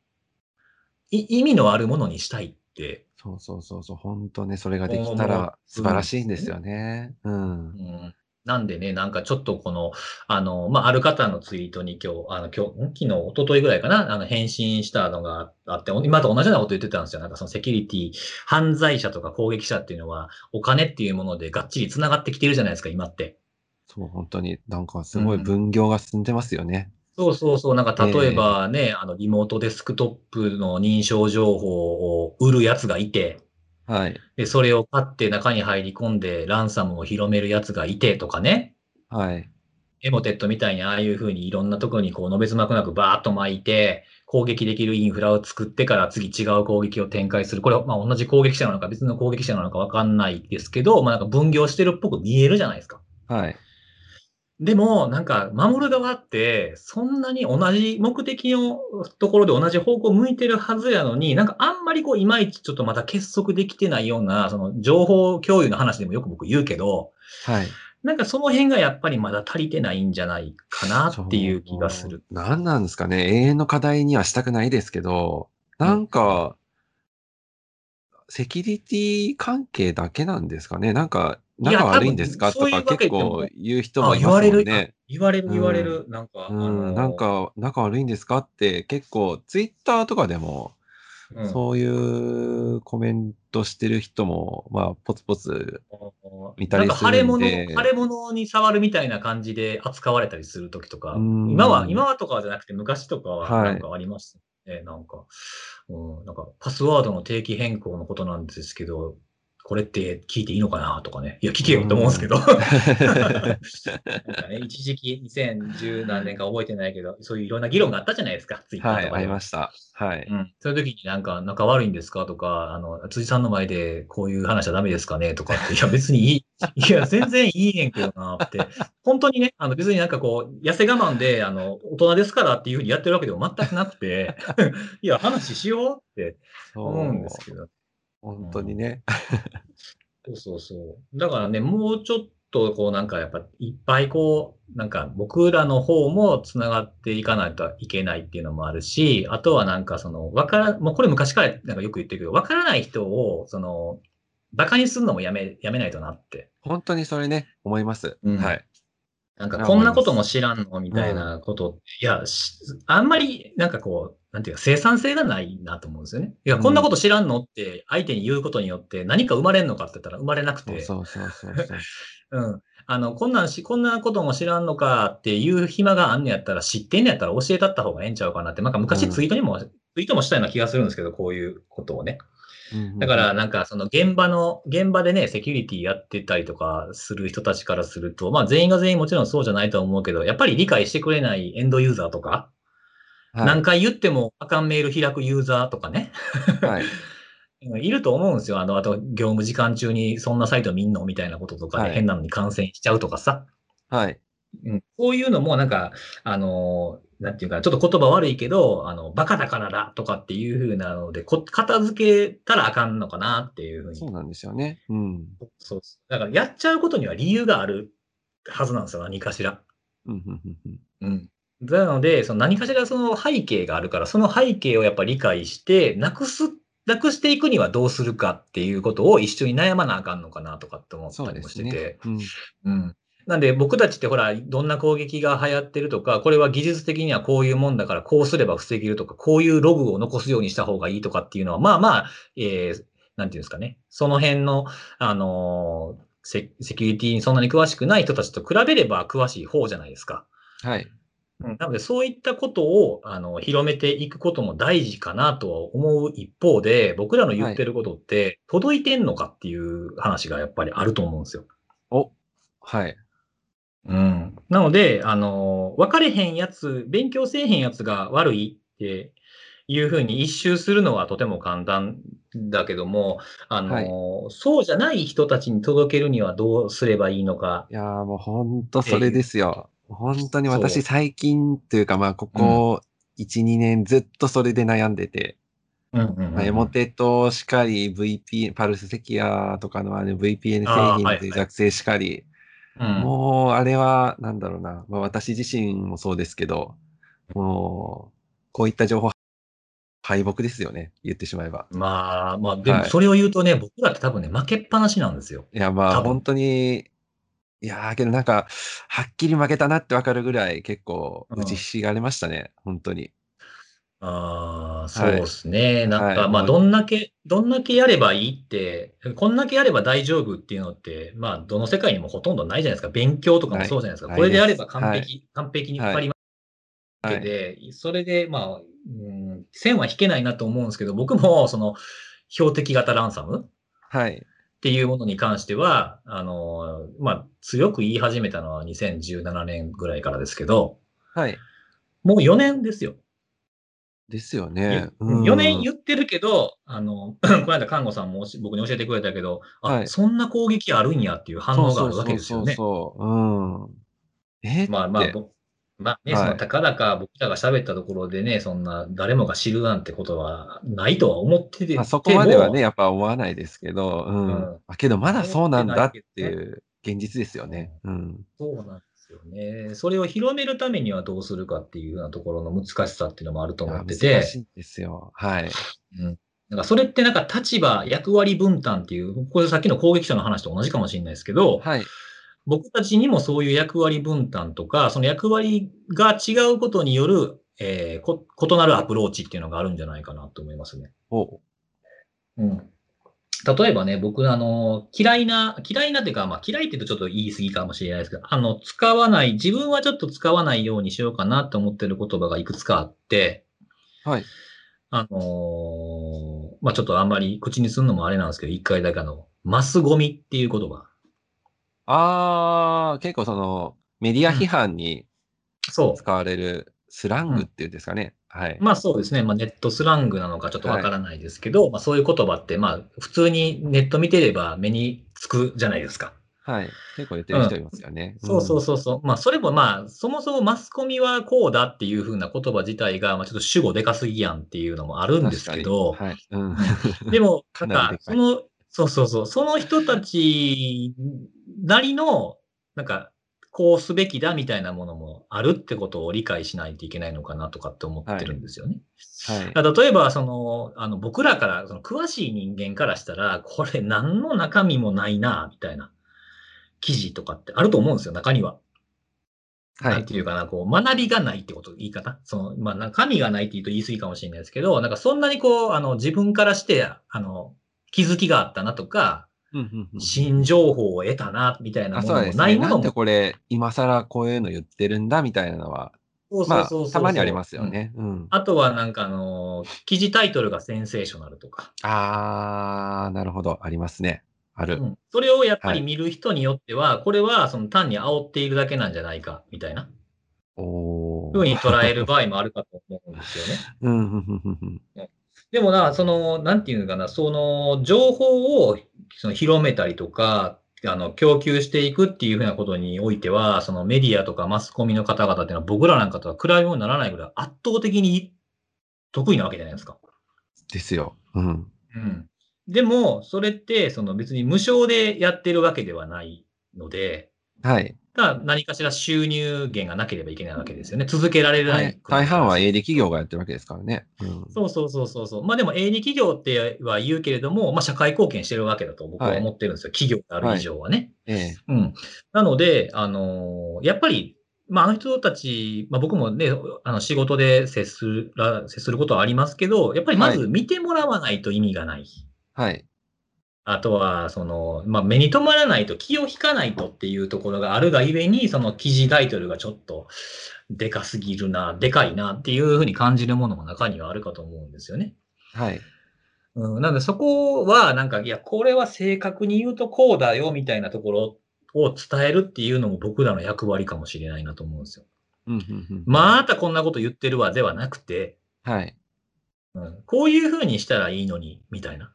い意味のあるものにしたいって、そうそうそうそう、本当ね、それができた思うら素晴らしいんですよね。うん。うんなんでね、なんかちょっとこの、あの、まあ、ある方のツイートに今日、あの、今日、ん？昨日、一昨日ぐらいかな、あの、返信したのがあって、今と同じようなこと言ってたんですよ。なんかそのセキュリティ、犯罪者とか攻撃者っていうのは、お金っていうものでがっちり繋がってきてるじゃないですか、今って。そう、本当になんかすごい分業が進んでますよね。そうそうそう。なんか例えばね、あの、リモートデスクトップの認証情報を売るやつがいて、はい。で、それを買って中に入り込んでランサムを広めるやつがいてとかね。はい。エモテットみたいにああいう風にいろんなところにこう、のべつ幕なくバーッと巻いて、攻撃できるインフラを作ってから次違う攻撃を展開する。これはまあ同じ攻撃者なのか別の攻撃者なのかわかんないですけど、まあなんか分業してるっぽく見えるじゃないですか。はい。でも、なんか、守る側って、そんなに同じ目的のところで同じ方向を向いてるはずやのに、なんかあんまりこう、いまいちちょっとまだ結束できてないような、その情報共有の話でもよく僕言うけど、はい。なんかその辺がやっぱりまだ足りてないんじゃないかなっていう気がする。何なんですかね。永遠の課題にはしたくないですけど、なんか、セキュリティ関係だけなんですかね。なんか、仲悪いんですか？とか結構言う人もあいますもん言われるね。言われる言われる。なんか、うん、なん、か、仲悪いんですか？って結構、ツイッターとかでも、うん。そういうコメントしてる人も、まあ、ポツポツ、見たなんかりするんで。腫れ物、腫れ物に触るみたいな感じで扱われたりするときとか、うん。今は、今はとかじゃなくて昔とかははい。なんかありましたね。なんか、うん、なんかパスワードの定期変更のことなんですけど、これって聞いていいのかなとかね。いや、聞けよって思うんですけど。一時期2010何年か覚えてないけど、そういういろんな議論があったじゃないですか、ツイッターはい、あとかでもりました。はい。うん。そういう時になんか仲悪いんですかとか、あの、辻さんの前でこういう話はダメですかねとかって、いや別にいい。いや、全然いいねんけどなって。本当にね、あの別になんかこう、痩せ我慢で、あの、大人ですからっていうふうにやってるわけでも全くなくて、いや、話しようって思うんですけど。本当にね。そうそうそう。だからね、もうちょっとこうなんかやっぱいっぱいこう、なんか僕らの方も繋がっていかないといけないっていうのもあるし、あとはなんかその、わから、もうこれ昔からなんかよく言ってるけど、わからない人を、その、馬鹿にするのもやめ、やめないとなって。本当にそれね、思います。うんはい。なんかこんなことも知らんのみたいなことって、いや、しあんまりなんかこう、なんていうか生産性がないなと思うんですよね。いや、こんなこと知らんのって相手に言うことによって何か生まれんのかって言ったら生まれなくて。そうそうそうそうそう。うん。あの、こんなんし、こんなことも知らんのかっていう暇があんねやったら、知ってんねやったら教えたった方がええんちゃうかなって、なんか昔うんツイートにも、ツイートもしたような気がするんですけど、こういうことをね。うんだから、なんかその現場の、現場でね、セキュリティやってたりとかする人たちからすると、まあ全員が全員もちろんそうじゃないとは思うけど、やっぱり理解してくれないエンドユーザーとか、はい何回言ってもあかんメール開くユーザーとかね。はい。いると思うんですよ。あの、あと、業務時間中にそんなサイト見んのみたいなこととかはいで変なのに感染しちゃうとかさ。はい。うん、こういうのもなんか、あのーなんていうか、ちょっと言葉悪いけど、あの、バカだからだとかっていう風なので、こ片付けたらあかんのかなっていうふうに。そうなんですよね。うん。そうそうだから、やっちゃうことには理由があるはずなんですよ、何かしら。うん。なので、その何かしらその背景があるから、その背景をやっぱ理解して、なくす、なくしていくにはどうするかっていうことを一緒に悩まなあかんのかなとかって思ったりもしてて。ね。うん。うん。なんで僕たちってほら、どんな攻撃が流行ってるとか、これは技術的にはこういうもんだからこうすれば防げるとか、こういうログを残すようにした方がいいとかっていうのは、まあまあ、えー、なんていうんですかね。その辺の、あのーセ、セキュリティにそんなに詳しくない人たちと比べれば詳しい方じゃないですか。はい。うん、なので、そういったことを、あの、広めていくことも大事かなとは思う一方で、僕らの言ってることって、届いてんのかっていう話がやっぱりあると思うんですよ。お、はい。うん。なので、あの、分かれへんやつ、勉強せえへんやつが悪いっていうふうに一周するのはとても簡単だけども、あの、はいそうじゃない人たちに届けるにはどうすればいいのか。いやーもう本当それですよ。本当に私最近というかまあここ1、2年ずっとそれで悩んでて、うんうんうんまあ、エモテとしかり VP、パルスセキアとかのあの VPN 製品のあーはいはい。脆弱性しかり、うん。もうあれはなんだろうな、まあ、私自身もそうですけど、もうこういった情報敗北ですよね、言ってしまえば。まあ、まあ、でもはい。それを言うとね、僕らって多分ね、負けっぱなしなんですよ。いやまあ本当に、いやーけどなんか、はっきり負けたなってわかるぐらい結構うん打ちひしがれましたね、本当に。ああ、そうですね。なんか、はいもうまあ、どんだけ、どんだけやればいいって、こんだけやれば大丈夫っていうのって、まあ、どの世界にもほとんどないじゃないですか。勉強とかもそうじゃないですか。ないこれであればない完璧、完璧にわかりますはい。けで、それで、まあ、うん、線は引けないなと思うんですけど、僕も、その、標的型ランサムはい。っていうものに関しては、あの、まあ、強く言い始めたのは2017年ぐらいからですけど、はい。もう4年ですよ。ですよね。4年っ言ってるけど、あの、この間、看護さんもし僕に教えてくれたけど、あ、はいそんな攻撃あるんやっていう反応があるわけですよね。そうそうそうそう。うん。えーまあまあ、ぼまあね、はいそのたかだか僕らが喋ったところでね、そんな誰もが知るなんてことはないとは思ってて、まあ、そこまではね、やっぱ思わないですけど、うん。うんあけど、まだそうなんだっていう現実ですよね。うん。そうなんですよね。それを広めるためにはどうするかっていうようなところの難しさっていうのもあると思っていや難て、しいんですよ。はい。うんなんかそれってなんか立場、役割分担っていう、これさっきの攻撃者の話と同じかもしれないですけど、はい。僕たちにもそういう役割分担とか、その役割が違うことによる、えーこ異なるアプローチっていうのがあるんじゃないかなと思いますね。おうん。例えばね、僕、あの、嫌いな、嫌いなっていうか、まあ嫌いって言うとちょっと言い過ぎかもしれないですけど、あの、使わない、自分はちょっと使わないようにしようかなと思ってる言葉がいくつかあって、はい。あのーまあちょっとあんまり口にするのもあれなんですけど、一回だけあの、マスゴミっていう言葉。あー、結構その、メディア批判にそう。使われるスラングっていうんですかね。はい。まあそうですね。まあネットスラングなのかちょっとわからないですけど、まあそういう言葉って、まあ普通にネット見てれば目につくじゃないですか。はい。結構言ってる人いますよね。そうそうそうそう。まあそれもまあ、そもそもマスコミはこうだっていうふうな言葉自体が、まあちょっと主語でかすぎやんっていうのもあるんですけど、確かにはい。うん。でも、かなんか、なりでかいその、そうそうそう、その人たちなりの、なんか、こうすべきだみたいなものもあるってことを理解しないといけないのかなとかって思ってるんですよね。はい。例えば、その、あの、僕らから、その、詳しい人間からしたら、これ何の中身もないな、みたいな記事とかってあると思うんですよ、中には。はい。なんていうかな、こう、学びがないってこと、言い方その、まあ、中身がないって言うと言い過ぎかもしれないですけど、なんかそんなにこう、あの、自分からして、あの、気づきがあったなとか、うんうんうん新情報を得たな、みたいなあ、ものもそうですね。ないものもなんで、これ、今更こういうの言ってるんだみたいなのは、そうそまあうそうそう、たまにありますよね。うん。あとはなんかあの、記事タイトルがセンセーショナルとか、あー、なるほど。ありますね。ある。うんそれをやっぱはいり見る人によっては、これはその単に煽っているだけなんじゃないか、みたいな、おー。ふうに捉える場合もあるかと思うんですよね。うん、うん、うん、うんうん。でもな、その、なんていうのかな、その、情報をその広めたりとか、あの、供給していくっていうふうなことにおいては、そのメディアとかマスコミの方々っていうのは僕らなんかとは比べ物にならないぐらい圧倒的に得意なわけじゃないですか。ですよ。うん。うん。でも、それって、その別に無償でやってるわけではないので、はい。が何かしら収入源がなければいけないわけですよね。続けられない大。大半は営利企業がやってるわけですからね。うん。そうそうそうそうそう。まあでも営利企業っては言うけれども、まあ社会貢献してるわけだと僕は思ってるんですよ。企業である以上はね。ええ。うん。なので、あのーやっぱり、まああの人たち、まあ僕もね、あの仕事で接するら、接することはありますけど、やっぱりまず見てもらわないと意味がない。はい。あとは、その、まあ、目に留まらないと、気を引かないとっていうところがあるがゆえに、その記事タイトルがちょっとでかすぎるな、でかいなっていうふうに感じるものも中にはあるかと思うんですよね。はい。うん、なのでそこは、なんか、いや、これは正確に言うとこうだよみたいなところを伝えるっていうのも僕らの役割かもしれないなと思うんですよ。うんうんうんまたこんなこと言ってるわではなくて、はい。うん、こういうふうにしたらいいのに、みたいな。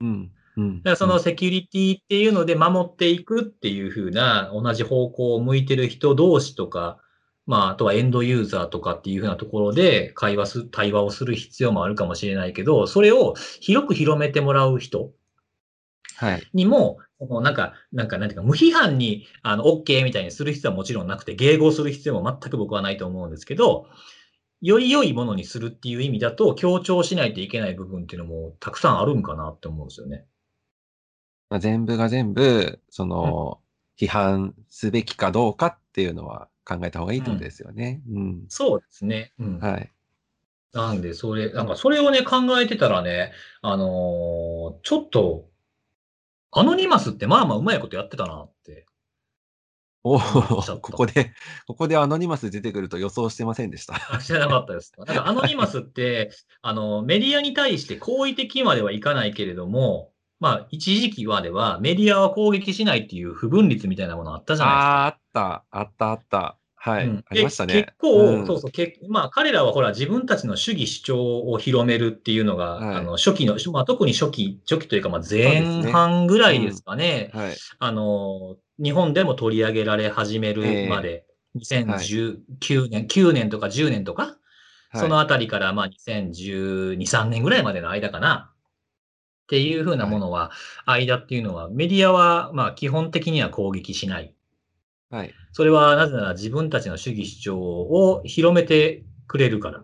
うん。うん。だからそのセキュリティっていうので守っていくっていうふうな同じ方向を向いてる人同士とか、まあ、あとはエンドユーザーとかっていうふうなところで会話す、対話をする必要もあるかもしれないけど、それを広く広めてもらう人はい。にも、そのなんか、なんか、なんていうか、無批判に、あの、OK みたいにする必要はもちろんなくて、迎合する必要も全く僕はないと思うんですけど、より良いものにするっていう意味だと、強調しないといけない部分っていうのもたくさんあるんかなって思うんですよね。まあ、全部が全部、その、批判すべきかどうかっていうのは考えた方がいいってことですよね。うん。そうですね。うん。はい。なんで、それ、なんか、それをね、考えてたらね、あのーちょっと、アノニマスってまあまあうまいことやってたなって。おおここで、ここでアノニマス出てくると予想してませんでした。あ知らなかったです。なんか、アノニマスって、あの、メディアに対して好意的まではいかないけれども、まあ、一時期まではメディアは攻撃しないっていう不分率みたいなものあったじゃないですか。ああった、あった、あった。はい。うんありましたね。で結構、うんそうそう、けまあ彼らはほら自分たちの主義主張を広めるっていうのが、はいあの初期の、まあ特に初期、初期というかまあ前半ぐらいですかね、はい。あの、日本でも取り上げられ始めるまで、2019年、9年とか10年とか、そのあたりからまあ2012、3年ぐらいまでの間かな。っていうふうなものは、間っていうのは、メディアはまあ基本的には攻撃しない。はい。それはなぜなら自分たちの主義主張を広めてくれるから。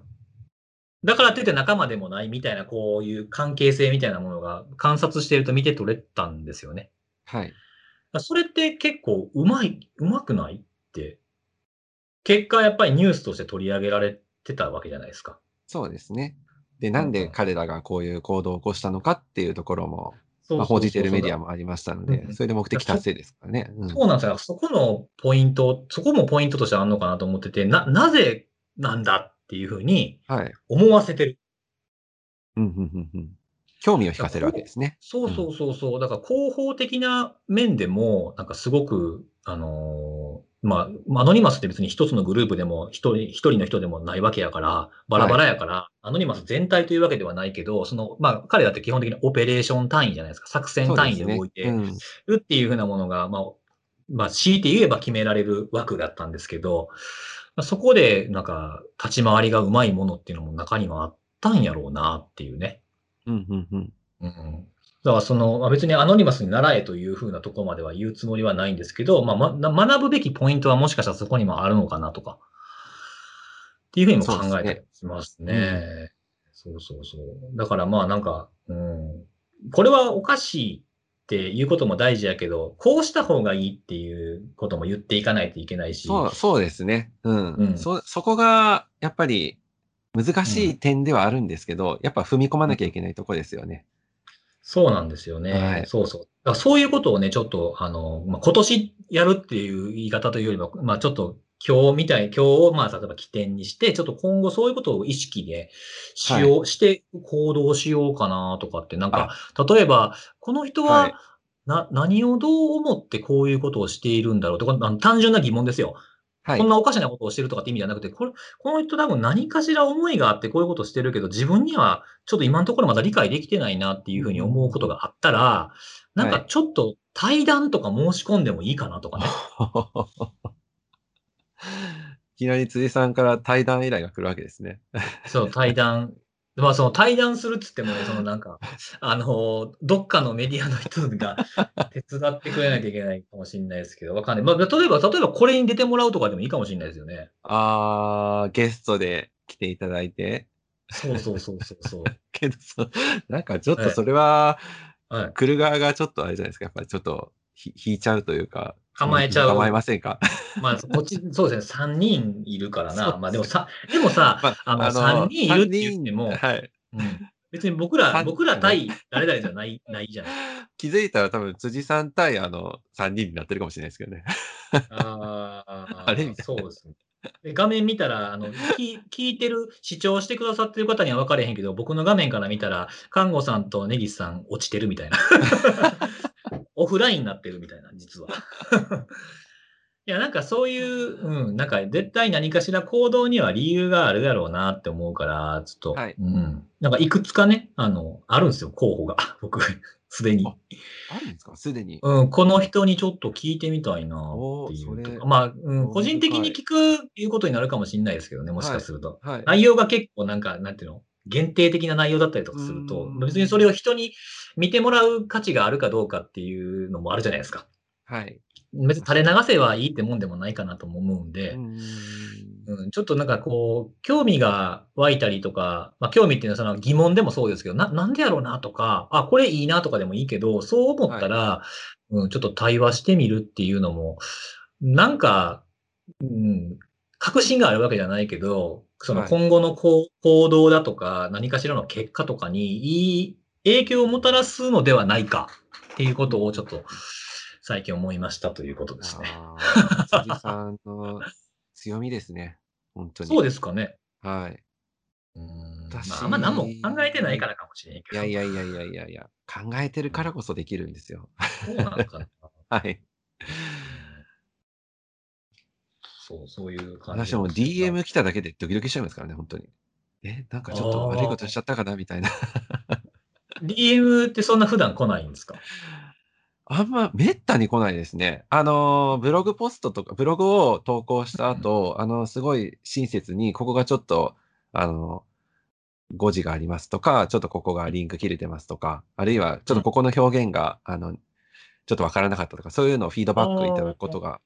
だからといって仲間でもないみたいな、こういう関係性みたいなものが観察していると見て取れたんですよね。はい。それって結構うまい、うまくないって、結果やっぱりニュースとして取り上げられてたわけじゃないですか。そうですね。で、なんで彼らがこういう行動を起こしたのかっていうところも、まあ、報じているメディアも。もありましたので、うんそれで目的達成ですからね。うんそうなんですよ。そこのポイント、そこもポイントとしてあるのかなと思ってて、な、なぜなんだっていうふうにはい。思わせてる。うんうんうんうん興味を引かせるわけですね。そうそうそうそう。だから広報的な面でも、なんかすごく、あのーまあ、アノニマスって別に一つのグループでも一人、一人の人でもないわけやから、バラバラやから、アノニマス全体というわけではないけど、その、まあ、彼らって基本的にオペレーション単位じゃないですか。作戦単位で動いてるっていうふうなものが、まあ、まあ、強いて言えば決められる枠だったんですけど、まあそこで、なんか、立ち回りがうまいものっていうのも中にはあったんやろうなっていうね。うん。うんうんうんうんだからその、まあ、別にアノニマスに習えというふうなところまでは言うつもりはないんですけど、まあ、まな学ぶべきポイントはもしかしたらそこにもあるのかなとか、っていうふうにも考えたりしますね。そうそうそう。だからまあなんか、うん、これはおかしいっていうことも大事やけど、こうした方がいいっていうことも言っていかないといけないし、そう、そうですね。うん。うんそ、そこが、やっぱり、難しい点ではあるんですけど、やっぱ踏み込まなきゃいけないとこですよね。そうなんですよね。はいそうそう。だからそういうことをね、ちょっと、あの、まあ、今年やるっていう言い方というよりは、まあ、ちょっと今日みたい、今日を、まあ、例えば起点にして、ちょっと今後そういうことを意識でしよう、して行動しようかなとかって、なんか、例えば、この人はいは、な、何をどう思ってこういうことをしているんだろうとか、単純な疑問ですよ。はいこん。なおかしなことをしてるとかって意味じゃなくて、これ、この人多分何かしら思いがあってこういうことをしてるけど、自分にはちょっと今のところまだ理解できてないなっていうふうに思うことがあったら、なんかちょっと対談とか申し込んでもいいかなとかね。いきなり辻さんから対談依頼が来るわけですね。そう、対談。まあ、その対談するっつってもね、そのなんか、あの、どっかのメディアの人が手伝ってくれなきゃいけないかもしれないですけど、わかんない。まあ、例えば、例えばこれに出てもらうとかでもいいかもしれないですよね。あー、ゲストで来ていただいて。そうそうそうそうそう。けど、そうなんかちょっとそれは、はい。来る側がちょっとあれじゃないですか。やっぱりちょっとひ引いちゃうというか。構えちゃう構えませんか？まあ、こっち、そうですね、3人いるからな。まあでもさ、でもさ、まあの、3人いるって言っても、はい。うん別に僕ら、三僕ら対誰々じゃない、ないじゃない。気づいたら多分辻さん対あの3人になってるかもしれないですけどね。ああ あれそうですね。で画面見たらあの聞、聞いてる、視聴してくださってる方には分かれへんけど、僕の画面から見たら、看護さんと根岸さん落ちてるみたいな。オフラインになってるみたいな、実は。いや、なんかそういう、うん、なんか絶対何かしら行動には理由があるだろうなって思うから、ちょっと、はいうん。なんかいくつかね、あの、あるんですよ、候補が。僕、すでに。ああるんですか？すでに。うん、この人にちょっと聞いてみたいなっていうとか。まあ、うん、個人的に聞くいうことになるかもしれないですけどね、もしかすると。はい。内容が結構なんか、なんていうの？限定的な内容だったりとかするとう、ん。別にそれを人に見てもらう価値があるかどうかっていうのもあるじゃないですか。はい。別に垂れ流せばいいってもんでもないかなとも思うんで、うーん。うん、ちょっとなんかこう、興味が湧いたりとか、まあ興味っていうのはその疑問でもそうですけど、な、なんでやろうなとか、あ、これいいなとかでもいいけど、そう思ったら、うん、ちょっと対話してみるっていうのも、なんか、うん、確信があるわけじゃないけど、そのはい今後のこう行動だとか、何かしらの結果とかにいい影響をもたらすのではないかっていうことをちょっと最近思いましたということですね。辻さんの強みですね。本当に。そうですかね。はい。うん私まあ、あんま何も考えてないからかもしれんけど。いやいやいやいやいやいや、考えてるからこそできるんですよ。そうなのかな。はい。そう、そういう感じ。私も DM 来ただけでドキドキしちゃいますからね、本当に。え、なんかちょっと悪いことしちゃったかなみたいな。DM ってそんな普段来ないんですか？あんま、めったに来ないですね。あの、ブログポストとか、ブログを投稿した後、あの、すごい親切に、ここがちょっと、あの、誤字がありますとか、ちょっとここがリンク切れてますとか、あるいは、ちょっとここの表現が、あの、ちょっとわからなかったとか、そういうのをフィードバックいただくことが、い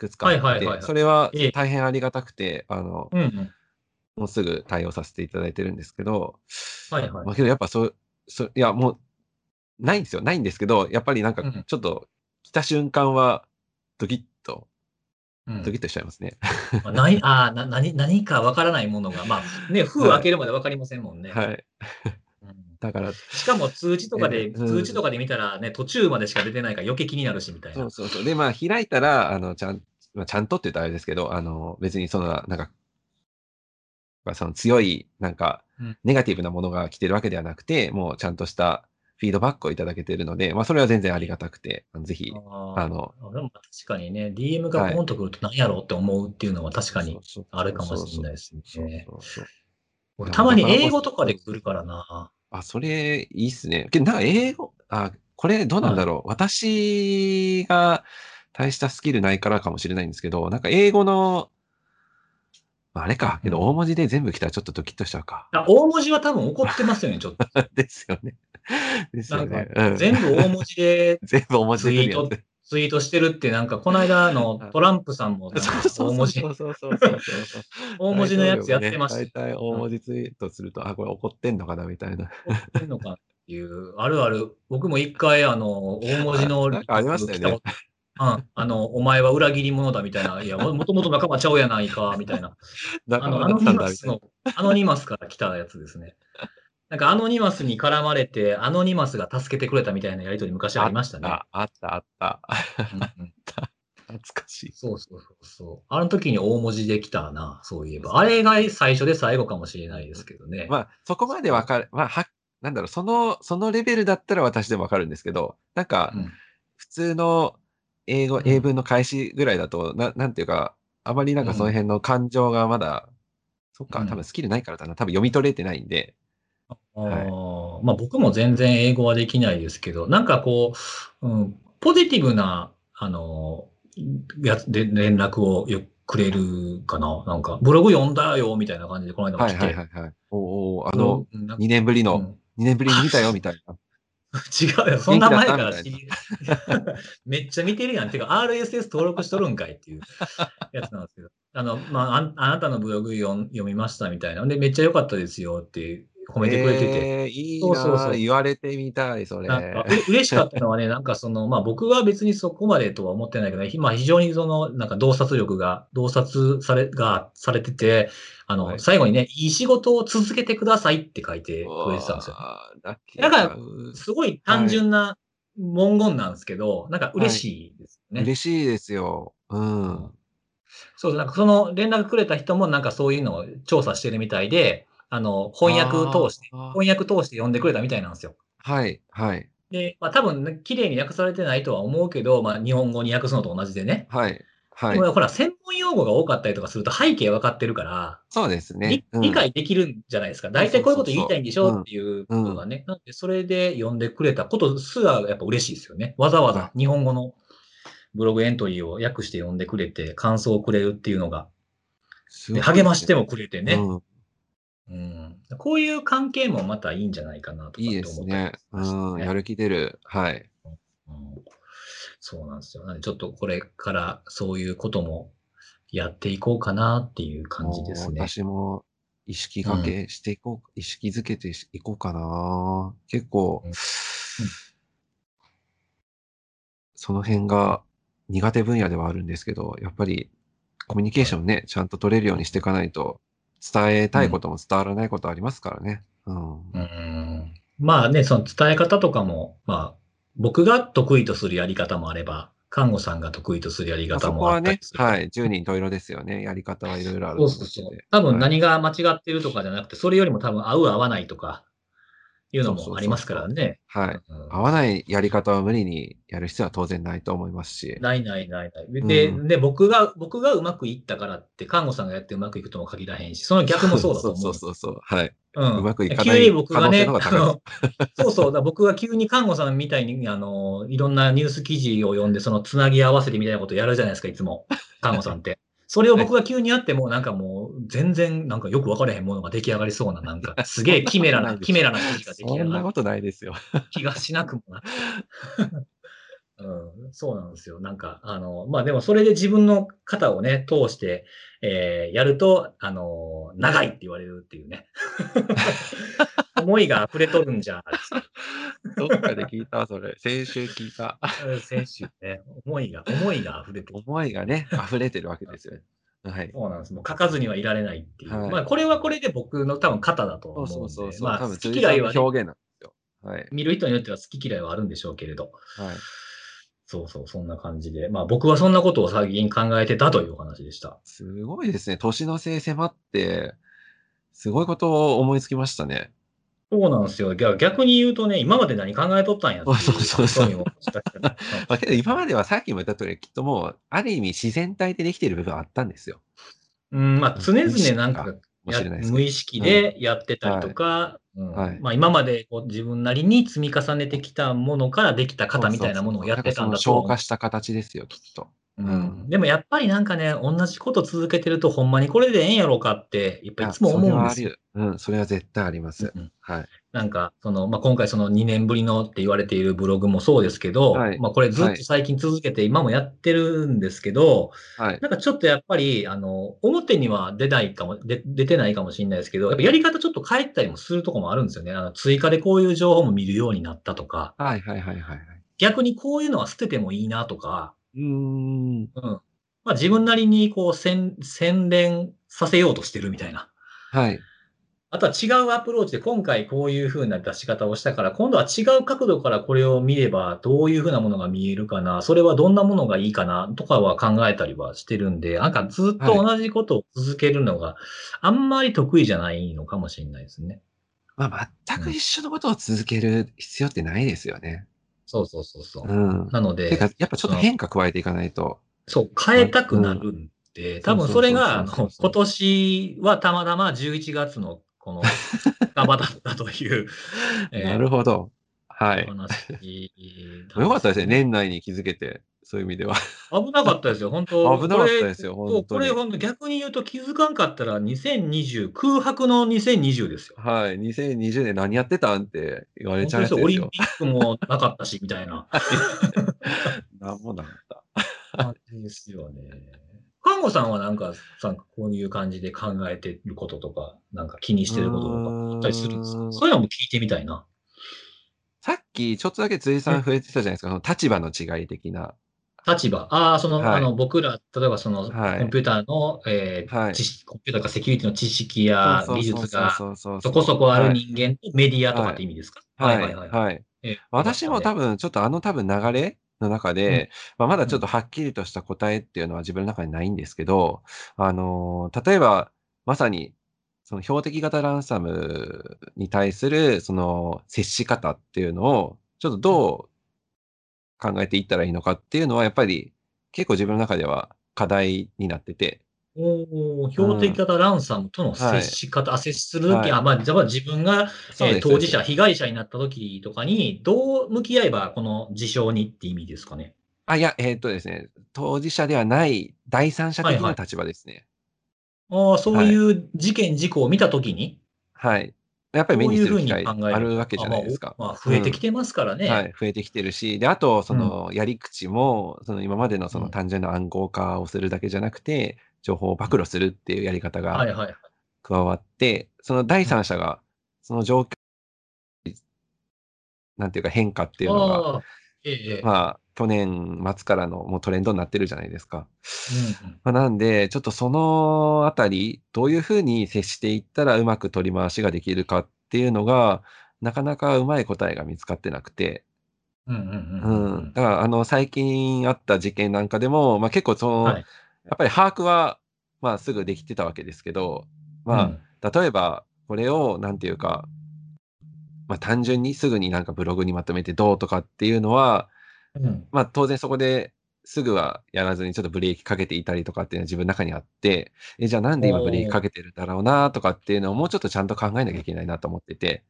くつかあって、はいはいはいはいそれはええ大変ありがたくて、あの、うんうん。もうすぐ対応させていただいてるんですけど、はいはいまあ、けどやっぱそう、そういや、もう、ないんですよ。ないんですけど、やっぱりなんかうん、ちょっと、来た瞬間は、ドキッと、うんドキッとしちゃいますね。まあないあーな何何かわからないものが、まあね、封を開けるまでわかりませんもんね。はい。うんだから、しかも通知とかで、えうん通知とかで見たらね、途中までしか出てないから余計気になるしみたいなそう。そうそう。で、まあ、開いたら、あの、ちゃん、まあ、ちゃんとって言ったらあれですけど、あの、別にその、なんか、まあ、その強い、なんかうん、ネガティブなものが来てるわけではなくて、もうちゃんとしたフィードバックをいただけているので、まあ、それは全然ありがたくて、ぜひ、あの、でも確かにね、DM がポンとくると何やろうって思うっていうのは確かにあるかもしれないですね。たまに英語とかで来るからな。あ、それ、いいっすね。けど、なんか英語、あ、これどうなんだろう。私が大したスキルないからかもしれないんですけど、なんか英語の、まああれか。けど、うん大文字で全部来たらちょっとドキッとしちゃうか。あ大文字は多分怒ってますよね、ちょっと。ですよね。ですよね。うん、全部大文字で 全部大文字で来るやつ。ツイートしてるって、なんかこの間あのトランプさんも大文字。大文字のやつやってました大体大文字ツイートすると、あ、これ怒ってんのかなみたいな。怒ってんのかっていう、あるある、僕も一回あの、大文字のありましたよねあの、お前は裏切り者だみたいな、いや、もともと仲間ちゃうやないか、みたいな。あの、仲間アノだったんだみたいな。ニマスの、アノニマスから来たやつですね。なんかアノニマスに絡まれて、アノニマスが助けてくれたみたいなやりとり昔ありましたね。ああった、あった。うんうん懐かしい。そうそうそうそう。あの時に大文字で来たな、そういえば。あれが最初で最後かもしれないですけどね。まあ、そこまでわかる。まあ、は、なんだろう、その、そのレベルだったら私でもわかるんですけど、なんかう、ん普通の英語、うん英文の開始ぐらいだと、ななんていうか、あまりなんかその辺の感情がまだ、そっか、うん多分スキルないからだな。多分読み取れてないんで、あーまあ僕も全然英語はできないですけど、なんかこう、うん、ポジティブな、あの、やつで連絡をよくれるかな。なんか、ブログ読んだよ、みたいな感じでこの間もはい来て。はいはいはい。おうおうあの、うん、なんか2年ぶりの、うん2年ぶりに見たよ、みたいな。違うよ、そんな前から知り めっちゃ見てるやん。てか、RSS 登録しとるんかいっていうやつなんですけど。あの、まあ、あんあなたのブログ読みましたみたいな。で、めっちゃ良かったですよって褒めてくれてて。えー、いいなそうそうそう言われてみたい、それ。なんか、う嬉しかったのはね、なんかその、まあ僕は別にそこまでとは思ってないけど、ひまあ非常にその、なんか洞察力が、洞察され、が、されてて、あの、はい最後にね、いい仕事を続けてくださいって書いてくれてたんですよ。だからすごい単純な文言なんですけど、なんか嬉しいですね。嬉しいですよ。うん。そう、なんかその連絡くれた人もなんかそういうのを調査してるみたいで、あの、翻訳通して、翻訳通して読んでくれたみたいなんですよ。はい、はい、で、まあ多分ね、綺麗に訳されてないとは思うけど、まあ日本語に訳すのと同じでね。はい、はいで。もほら、専門用語が多かったりとかすると背景分かってるから、そうですね理。うん理解できるんじゃないですか。大体こういうこと言いたいんでしょっていうことがね。なんで、それで読んでくれたことすらやっぱ嬉しいですよね。わざわざ日本語のブログエントリーを訳して読んでくれて、感想をくれるっていうのが、ね励ましてもくれてね、うんうん。こういう関係もまたいいんじゃないかなとかいいですね。うん、やる気出る。はい。うんそうなんですよ。なんでちょっとこれからそういうこともやっていこうかなっていう感じですね。私も意識がけしていこう、意識づけていこうかな。結構、うんその辺が苦手分野ではあるんですけど、やっぱりコミュニケーションね、ちゃんと取れるようにしていかないと、伝えたいことも伝わらないことありますからね。うん。うんまあね、その伝え方とかも、まあ、僕が得意とするやり方もあれば、看護さんが得意とするやりまあ方もあったりす、る。はい、十人十色ですよね。やり方はいろいろあるそうそうそうで。多分はい何が間違ってるとかじゃなくて、それよりも多分合う合わないとか、いうのもありますからね。はい。うん合わないやり方は無理にやる必要は当然ないと思いますし。ないないないない。で、うんで僕が、僕がうまくいったからって、看護さんがやってうまくいくとも限らへんし、その逆もそうだと思う。そうそうそうそう。はい。うんうまくいかない急に僕がね、あのそうそう、だ僕が急に看護さんみたいに、あの、いろんなニュース記事を読んで、そのつなぎ合わせてみたいなことやるじゃないですか、いつも。看護さんって。それを僕が急にやっても、なんかもう、全然、なんかよく分からへんものが出来上がりそうな、なんか、すげえキメラな、キメラな記事が出来そ上がるんなことないですよ。気がしなくもない。うん、そうなんですよ。なんか、あの、まあでもそれで自分の肩をね、通して、えーやると、あの、長いって言われるっていうね。思いが溢れとるんじゃ、どっかで聞いた、それ。先週聞いた。先週ね、思いが、思いが溢れてる。思いがね、溢れてるわけですよ。はい。そうなんです。もう書かずにはいられないっていう。はいまあこれはこれで僕の多分肩だと思うんで、そうそうそう。まあ好き嫌いは、ね、表現なんですよ。はい。見る人によっては好き嫌いはあるんでしょうけれど。はい。そうそう、そんな感じで。まあ僕はそんなことを最近考えてたというお話でした。すごいですね。年の瀬迫って、すごいことを思いつきましたね。そうなんですよ。逆逆に言うとね、今まで何考えとったんやっていそうそうそう興味ももしかしたら まあ、けど今まではさっきも言った通り、きっともう、ある意味自然体でできている部分はあったんですよ。うん、まあ常々なんか無意識でやってたりとか、うんはいまあ今までこう自分なりに積み重ねてきたものからできた型みたいなものをやってたんだと消化した形ですよ、きっと。うんでもやっぱりなんかね、同じこと続けてると、ほんまにこれでええんやろうかって、やっぱいつも思うんですよ。うん、それは絶対あります。うんはい。なんか、その、まあ、今回その2年ぶりのって言われているブログもそうですけど、はいまあ、これずっと最近続けて今もやってるんですけど、はい。なんかちょっとやっぱり、あの、表には出ないかも、で出てないかもしれないですけど、やっぱやり方ちょっと変えたりもするとこもあるんですよね。あの、追加でこういう情報も見るようになったとか、はいはいはいはいはい。逆にこういうのは捨ててもいいなとか、うーん。うん。まあ、自分なりにこう、洗、洗練させようとしてるみたいな。はい。あとは違うアプローチで今回こういう風な出し方をしたから、今度は違う角度からこれを見ればどういう風なものが見えるかな、それはどんなものがいいかなとかは考えたりはしてるんで、なんかずっと同じことを続けるのがあんまり得意じゃないのかもしれないですね。まあ、全く一緒のことを続ける必要ってないですよね。そうそうそうそう。うん。なのでてか、、やっぱちょっと変化加えていかないと。そう、変えたくなるんで、多分それが、今年はたまたま11月のこの、ガバだったという、えーなるほど。はい。よかったですね。年内に気づけて、そういう意味では。危なかったですよ、本当。危なかったですよ本当にこれ、本当逆に言うと気づかんかったら2020、空白の2020ですよ。はい。2020年何やってたんって言われちゃうですよ。オリンピックもなかったし、みたいななんもなかった。感じですよね。看護さんはなんか、さこういう感じで考えてることとか、なんか気にしてることとかあったりするんですか？そういうのも聞いてみたいな。さっきちょっとだけ辻さん触れてたじゃないですか、その立場の違い的な。立場。ああ、その、はい。あの、僕ら、例えばその、はい。コンピューターの、えーはい。知識、コンピューターかセキュリティの知識や技術がそこそこあるはい人間とメディアとかって意味ですか？はい、はい。えー私も多分、ちょっとあの多分流れの中で、まあ、まだちょっとはっきりとした答えっていうのは自分の中にないんですけど、あのー例えば、まさに、その標的型ランサムに対する、その、接し方っていうのを、ちょっとどう考えていったらいいのかっていうのは、やっぱり結構自分の中では課題になってて、おー標的型ランサムとの接し方、あ接するとき、はいあ、まあ、じゃあ自分が、えー当事者、被害者になったときとかに、どう向き合えば、この事象にって意味ですかね？あ、いや、えーっとですね、当事者ではない第三者的な立場ですね。ああ、そういう事件、事故を見たときに、はい。やっぱり目にする機会あるわけじゃないですか。あまあ、まあ増えてきてますからね。はい、増えてきてるし、で、あと、その、やり口も、その今までのその単純な暗号化をするだけじゃなくて、情報を暴露するっていうやり方が。加わって、その第三者が、その状況、なんていうか変化っていうのが。まあ、去年末からのもうトレンドになってるじゃないですか。まあ、なんで、ちょっとそのあたり、どういうふうに接していったらうまく取り回しができるかっていうのが、なかなかうまい答えが見つかってなくて、うんうんううんうんん。だから、あの、最近あった事件なんかでも、まあ結構その、はいやっぱり把握は、まあすぐできてたわけですけど、まあ、例えば、これを、なんていうか、まあ単純にすぐになんかブログにまとめてどうとかっていうのは、まあ当然そこですぐはやらずにちょっとブレーキかけていたりとかっていうのは自分の中にあって、え、じゃあなんで今ブレーキかけてるんだろうなとかっていうのをもうちょっとちゃんと考えなきゃいけないなと思ってて、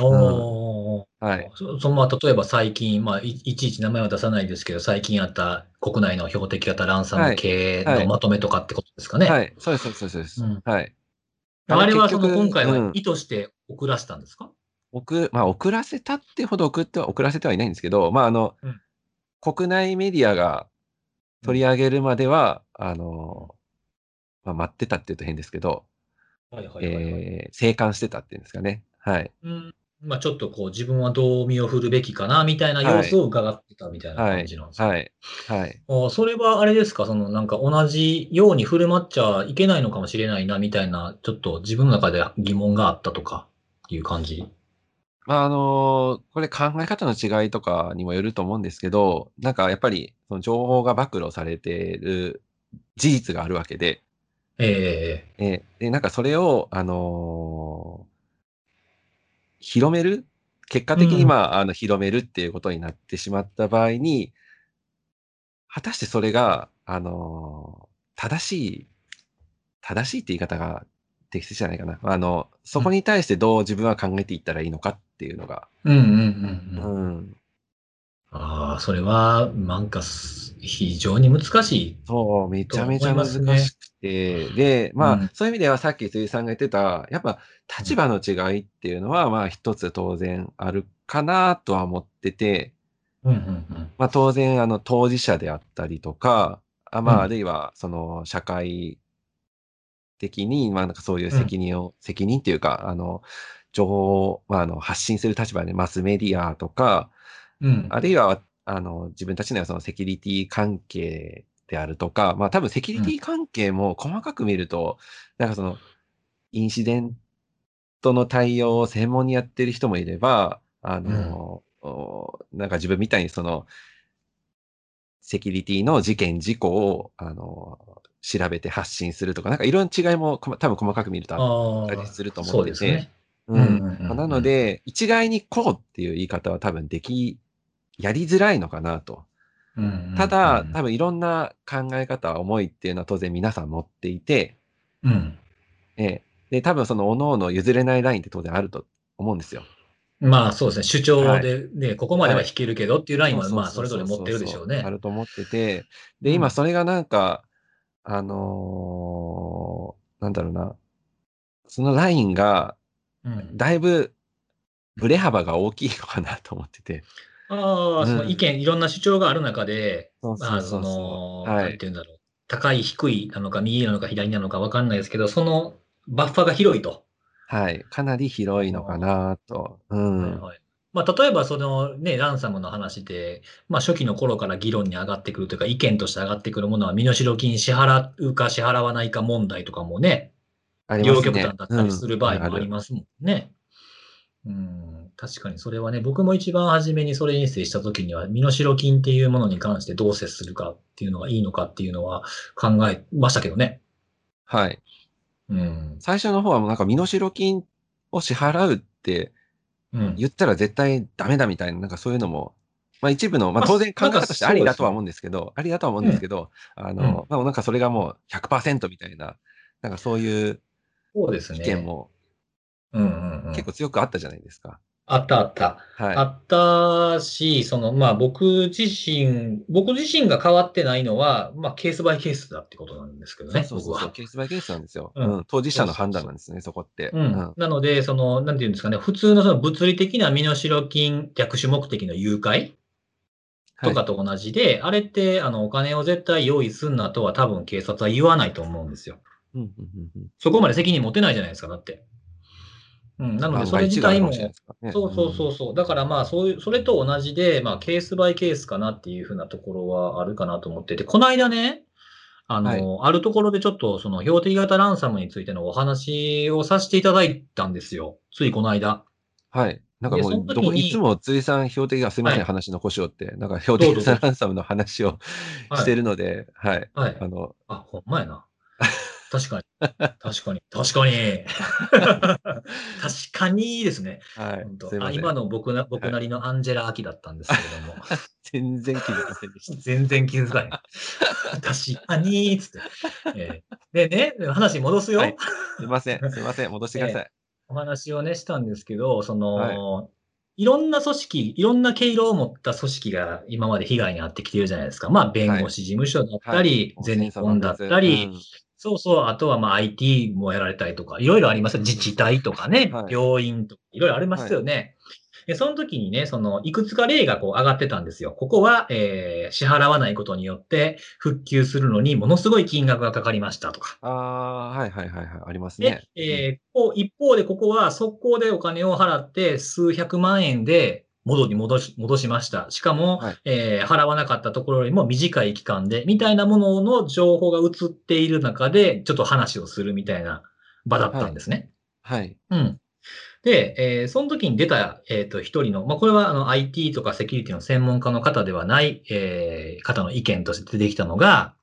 おーはい。そそのまあ例えば最近、まあ、いいちいち名前は出さないですけど、最近あった国内の標的型ランサム系はいはいのまとめとかってことですかね。はい。そうです、そうです、そうです。うんはい。あれはその結局今回うんは意図して送らせたんですか、送、まあ、遅らせたってほど送っては、遅らせてはいないんですけど、まあ、あの、うん国内メディアが取り上げるまでは、あの、まあ、待ってたって言うと変ですけど、はいはいはいはいえー、生還してたっていうんですかね。はい。うんまあ、ちょっとこう自分はどう身を振るべきかなみたいな様子を伺ってたみたいなはい感じなんです。か、はい。はい。あそれはあれですか、そのなんか同じように振る舞っちゃいけないのかもしれないなみたいな、ちょっと自分の中で疑問があったとかいう感じ？まあ、あのこれ考え方の違いとかにもよると思うんですけど、なんかやっぱり、その情報が暴露されている事実があるわけで、えええーで、なんかそれを、あのー広める？結果的に、うんまあ、あの、広めるっていうことになってしまった場合に、果たしてそれが、あのー正しい、正しいって言い方が適切じゃないかな。あの、そこに対してどう自分は考えていったらいいのかっていうのが、うんうんうんううん。ん。ああ、それは、なんかす、非常に難しい。そう、めちゃめちゃ難しくて、で、まあ、うん。そういう意味ではさっき辻さんが言ってた、やっぱ立場の違いっていうのは、まあ一つ当然あるかなとは思ってて、うんうんうん。まあ当然あの当事者であったりとか、あまうん。ああるいはその社会的に、まあなんかそういう責任を、責任っていうか、あの、情報を、まああの発信する立場でマスメディアとか、うん。あるいは、あの、自分たちのそのセキュリティ関係であるとか、まあ多分セキュリティ関係も細かく見ると、なんかその、インシデントの対応を専門にやってる人もいれば、あの、おなんか自分みたいにその、セキュリティの事件、事故を、あの、調べて発信するとか、なんかいろんな違いも多分細かく見るとあったりするとそ思うで。すね。なので、一概にこうっていう言い方は多分でき、やりづらいのかなと。うんうんうんただ、多分いろんな考え方、思いっていうのは当然皆さん持っていて、うん。ええで、多分その各々譲れないラインって当然あると思うんですよ。まあそうですね。主張でね、ここまでははい弾けるけどっていうラインは、まあそれぞれ持ってるでしょうねあ。ると思ってて、うで、ん今それがなんか、あのーなんだろうな、そのラインがうんだいぶブレ幅が大きいのかなと思ってて。ああ、うんその意見、いろんな主張がある中で、まあ、その、ていうんだろう。高い、低いなのか、右なのか、左なのか分かんないですけど、そのバッファが広いと。はい。かなり広いのかなと。うん。はいはいまあ、例えば、そのね、ランサムの話で、まあ、初期の頃から議論に上がってくるというか、意見として上がってくるものは、身代金支払うか支払わないか問題とかもね、ね。両極端だったりする場合もありす。ますもんね。うん、確かにそれはね、僕も一番初めにそれに接したときには、身代金っていうものに関してどう接するかっていうのがいいのかっていうのは考えましたけどね。はい。うん。最初の方はもうなんか身代金を支払うってうん。言ったら絶対ダメだみたいな、なんかそういうのも、まあ一部の、まあまあ当然考え方としてありだとは思うんですけど、ありだとは思うんですけど、あの、まあなんかそれがもう100%みたいな、なんかそういうそうですね。意見もうんうんうん。結構強くあったじゃないですか。あったあった。はい。あったし、その、まあ僕自身、僕自身が変わってないのは、まあケースバイケースだってことなんですけどね、そうそうそう。ケースバイケースなんですよ。ううんん、当事者の判断なんですね、そこって。うん。なので、その、なんていうんですかね、普通のその物理的な身代金逆種目的の誘拐とかと同じで、あれって、あの、お金を絶対用意すんなとは多分警察は言わないと思うんですよ。うんうんうんうんそこまで責任持てないじゃないですか、だって。うん。なので、それ自体も、そうそうそうそう。だからまあ、そういう、それと同じで、まあ、ケースバイケースかなっていうふうなところはあるかなと思ってて、この間ね、あの、あるところでちょっと、その、標的型ランサムについてのお話をさせていただいたんですよ。ついこの間。はい。なんかもう、どこ、いつも辻さん、標的が、すみません、はい話の腰をって、なんか標的型ランサムの話を はいしてるので、はい。はい。あの、あ、ほんまやな。確かに。確かに。確かに。確かにですね。はいす。あ今の僕な僕なりのアンジェラ・アキだったんですけれども。全然気づきませんでした。全然気づかない。確かに、つって。えーでね、話戻すよ。はいすいません、すいません、戻してください。お話をね、したんですけど、その、い、ろんな組織、いろんな毛色を持った組織が今まで被害に遭ってきてるじゃないですか。まあ、弁護士事務所だったり、はいゼネコンだったり、うんそうそう、あとはまあ IT もやられたりとか、いろいろありますよ。自治体とかね、はい病院とか、いろいろありますよね。で、その時にね、その、いくつか例がこう上がってたんですよ。ここは、えー支払わないことによって、復旧するのにものすごい金額がかかりましたとか。ああ、はいはいはいはい、ありますでね。、えーこう一方でここは速攻でお金を払って数百万円で戻り戻し、戻しました。しかも、はいえー払わなかったところよりも短い期間で、みたいなものの情報が移っている中で、ちょっと話をするみたいな場だったんですね。はい。うん。で、えーその時に出た、えっ、と、一人の、まあ、これはあの IT とかセキュリティの専門家の方ではない、えー方の意見として出てきたのが、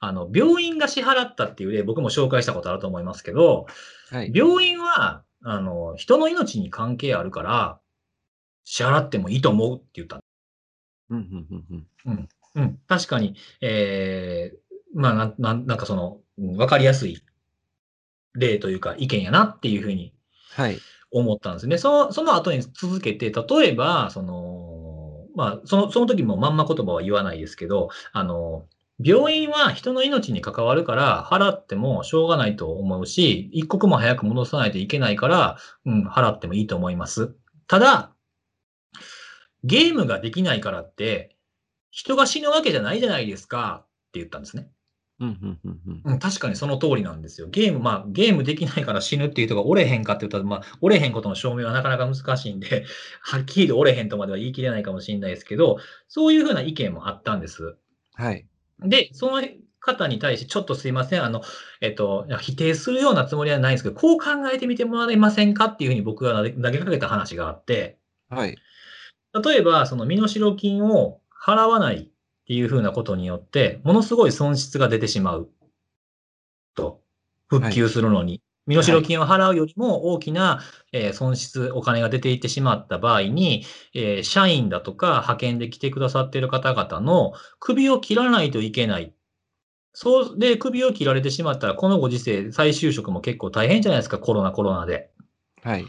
あの、病院が支払ったっていう例、僕も紹介したことあると思いますけど、はい。病院は、あの、人の命に関係あるから、支払ってもいいと思うって言った。うんうんうんうんうん。確かに、えーまあ、なん、なんなんかその、うんわかりやすい例というか意見やなっていうふうにはい。思ったんですね。その、その後に続けて、例えば、その、まあ、その、その時もまんま言葉は言わないですけど、あの、病院は人の命に関わるから、払ってもしょうがないと思うし、一刻も早く戻さないといけないから、うん、払ってもいいと思います。ただ、ゲームができないからって、人が死ぬわけじゃないじゃないですかって言ったんですね。うんうんうんうんうん、確かにその通りなんですよ。ゲーム、まあ、ゲームできないから死ぬっていう人が折れへんかって言ったら、まあ、折れへんことの証明はなかなか難しいんで、はっきりと折れへんとまでは言い切れないかもしれないですけど、そういうふうな意見もあったんです。はい。で、その方に対して、ちょっとすいません、あの、えっと、否定するようなつもりはないんですけど、こう考えてみてもらえませんかっていうふうに僕が投げ投げかけた話があって、はい。例えば、その身代金を払わないっていうふうなことによって、ものすごい損失が出てしまう。と。復旧するのに。身代金を払うよりも大きな、えー損失、お金が出ていってしまった場合に、えー社員だとか派遣で来てくださっている方々の首を切らないといけない。そうで、首を切られてしまったら、このご時世、再就職も結構大変じゃないですか、コロナ、コロナで。はい。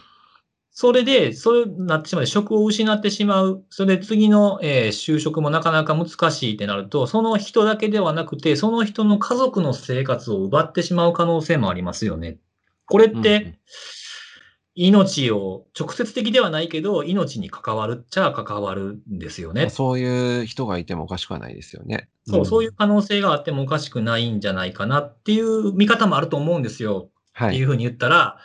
それで、そうなってしまって、職を失ってしまう。それで次の、えー就職もなかなか難しいってなると、その人だけではなくて、その人の家族の生活を奪ってしまう可能性もありますよね。これって、命を、直接的ではないけど、命に関わるっちゃ関わるんですよね。そういう人がいてもおかしくはないですよね。そう、んそういう可能性があってもおかしくないんじゃないかなっていう見方もあると思うんですよ。はい。っていうふうに言ったら、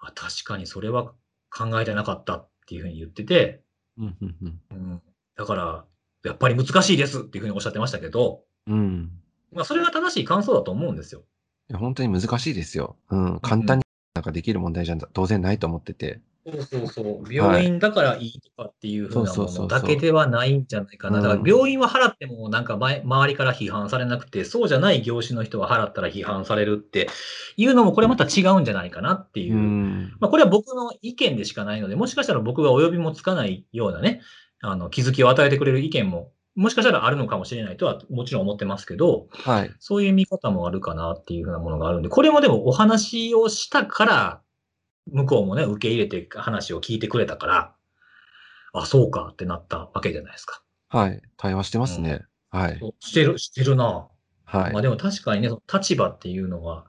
あ確かにそれは考えてなかったっていうふうに言ってて、うんうんうんうん、だから、やっぱり難しいですっていうふうにおっしゃってましたけど、うん。まあ、それが正しい感想だと思うんですよ。いや本当に難しいですよ。うん。簡単になんかできる問題じゃ当然ないと思ってて。そうそうそう。病院だからいいとかっていうふうなものだけではないんじゃないかな。うんだから病院は払ってもなんか前周りから批判されなくて、そうじゃない業種の人は払ったら批判されるっていうのもこれまた違うんじゃないかなっていうう。ん。まあ、これは僕の意見でしかないので、もしかしたら僕がお呼びもつかないようなね、あの気づきを与えてくれる意見も、もしかしたらあるのかもしれないとはもちろん思ってますけど、はい。そういう見方もあるかなっていうふうなものがあるんで、これもでもお話をしたから、向こうもね、受け入れて話を聞いてくれたから、あ、そうかってなったわけじゃないですか。はい。対話してますね。はい。そうしてる、してるな。はいまあ。でも確かにね、その立場っていうのは、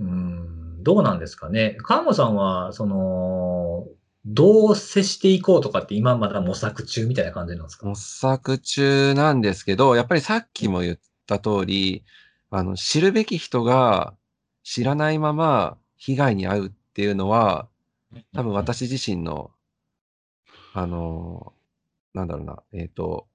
うーん、どうなんですかね。川野さんは、その、どう接していこうとかって今まだ模索中みたいな感じなんですか？模索中なんですけど、やっぱりさっきも言った通り、あの、知るべき人が知らないまま被害に遭うっていうのは、多分私自身の、あの、なんだろうな、えっ、と、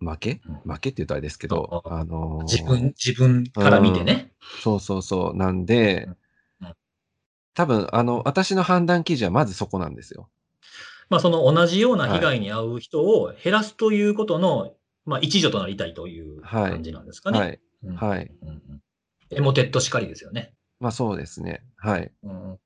負け？うん負けって言うとあれですけど、ああの、自分、自分から見てね。そうそうそう。なんでうんうん、多分、あの、私の判断基準はまずそこなんですよ。まあ、その同じような被害に遭う人を減らすということの、まあ、一助となりたいというはい感じなんですかね。はい。うんはい。うんうんエモテットしかりですよね。まあそうですね。はい。うん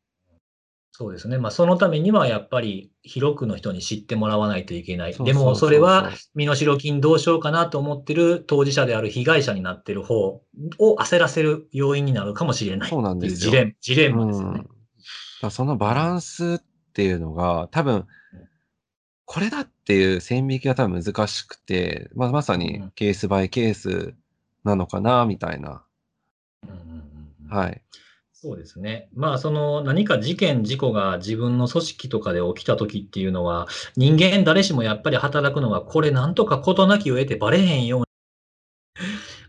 そうですね。まあ、そのためにはやっぱり広くの人に知ってもらわないといけない。でも、それは身代金どうしようかなと思ってる当事者である被害者になってる方を焦らせる要因になるかもしれないそうなんですよジレンジレンマうん。ですよねだ。からそのバランスっていうのが、多分、これだっていう線引きが多分難しくて、まあ、まさにケースバイケースなのかな、みたいな。はい。そうですね。まあ、その何か事件、事故が自分の組織とかで起きた時っていうのは、人間誰しもやっぱり働くのは、これなんとか事なきを得てバレへんように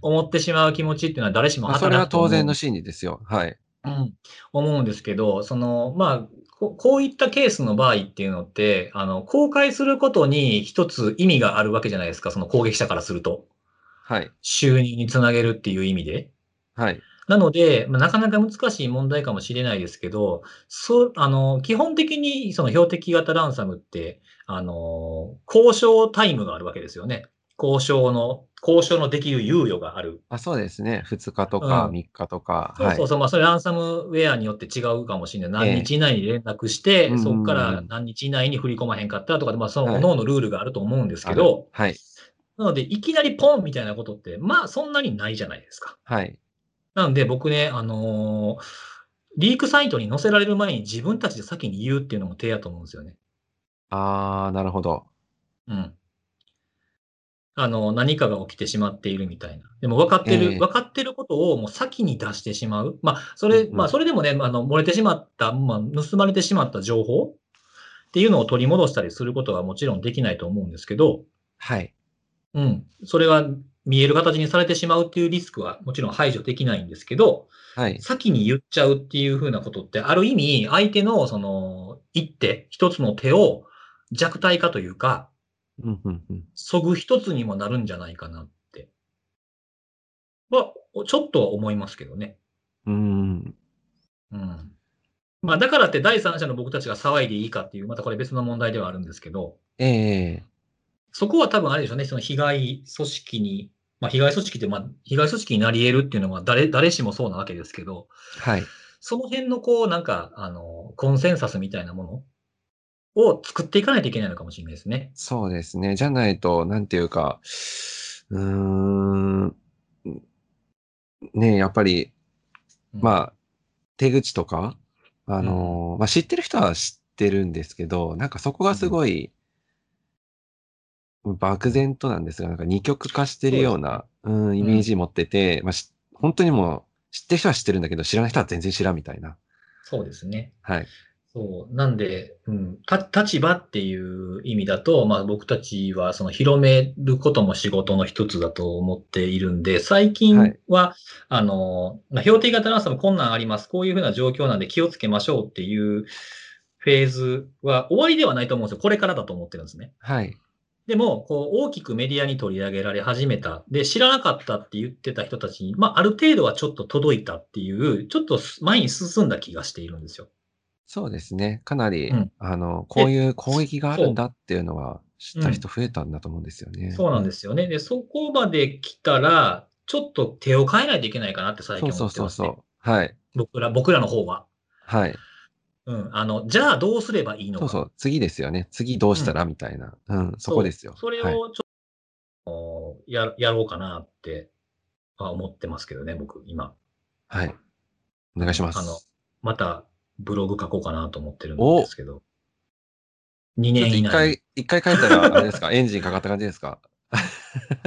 思ってしまう気持ちっていうのは誰しもまあ、それは当然の心理ですよ。はい。うん、思うんですけど、その、まあ、ここういったケースの場合っていうのって、あの、公開することに一つ意味があるわけじゃないですか、その攻撃者からすると。はい。収入につなげるっていう意味で。はい。なので、まあ、なかなか難しい問題かもしれないですけど、そう、あの、基本的にその標的型ランサムって、あの、交渉タイムがあるわけですよね。交渉の、交渉のできる猶予がある。あそうですね。2日とかうん3日とか。はいそうそう。そう、まあ、それランサムウェアによって違うかもしれない。何日以内に連絡して、ええそこかうんうんうんら何日以内に振り込まへんかったとかで、まあ、そのはい各々のルールがあると思うんですけど、あるはい。なので、いきなりポンみたいなことって、まあ、そんなにないじゃないですか。はい。なので、僕ね、あのーリークサイトに載せられる前に自分たちで先に言うっていうのも手やと思うんですよね。あー、なるほど。うん。あの、何かが起きてしまっているみたいな。でも分かってる、ええ分かってることをもう先に出してしまう。まあ、それ、うんうんまあ、それでもね、あの、漏れてしまった、まあ、盗まれてしまった情報っていうのを取り戻したりすることはもちろんできないと思うんですけど、はい。うん。それが見える形にされてしまうっていうリスクはもちろん排除できないんですけど、はい。先に言っちゃうっていうふうなことって、ある意味、相手のその、一手、一つの手を弱体化というか、うんうんうん。そぐ一つにもなるんじゃないかなって。は、ちょっとは思いますけどね。うーん。うん。まあ、だからって第三者の僕たちが騒いでいいかっていう、またこれ別の問題ではあるんですけど、ええそこは多分あれでしょうね、その被害組織に、まあ、被害組織って、まあ、被害組織になり得るっていうのは誰、誰しもそうなわけですけど、はい。その辺のこう、なんか、あの、コンセンサスみたいなものを作っていかないといけないのかもしれないですね。そうですね。じゃないと、なんていうか、うーん、ねえやっぱり、うんまあ、手口とか、あのーまあ、知ってる人は知ってるんですけど、なんかそこがすごい、漠然となんですが、なんか二極化してるような、うん、イメージ持ってて、まあ、し本当にもう、知ってる人は知ってるんだけど、知らない人は全然知らんみたいな。そうですね。はい。そう。なんで、うん、た立場っていう意味だと、まあ僕たちはその広めることも仕事の一つだと思っているんで、最近は、はいあの、まあ、標的型トランスファーも困難あります。こういうふうな状況なんで気をつけましょうっていうフェーズは終わりではないと思うんですよ。これからだと思ってるんですね。はい。でも、こう、大きくメディアに取り上げられ始めた。で、知らなかったって言ってた人たちに、まあ、ある程度はちょっと届いたっていう、ちょっと前に進んだ気がしているんですよ。そうですね。かなり、うんあの、こういう攻撃があるんだっていうのは知った人増えたんだと思うんですよね。そうなんですよね。で、そこまで来たら、ちょっと手を変えないといけないかなって最近そう思ってます、ね。そうそうそう。はい。僕ら、僕らの方は。はい。うん。あの、じゃあどうすればいいのか。そうそう。次ですよね。次どうしたらみたいな。うん、そこですよ。はいそれをちょっと、や、やろうかなって、あ思ってますけどね、僕、今。はい。お願いします。あの、また、ブログ書こうかなと思ってるんですけど。2ちょっと年以内一回、一回書いたら、あれですか？エンジンかかった感じですか？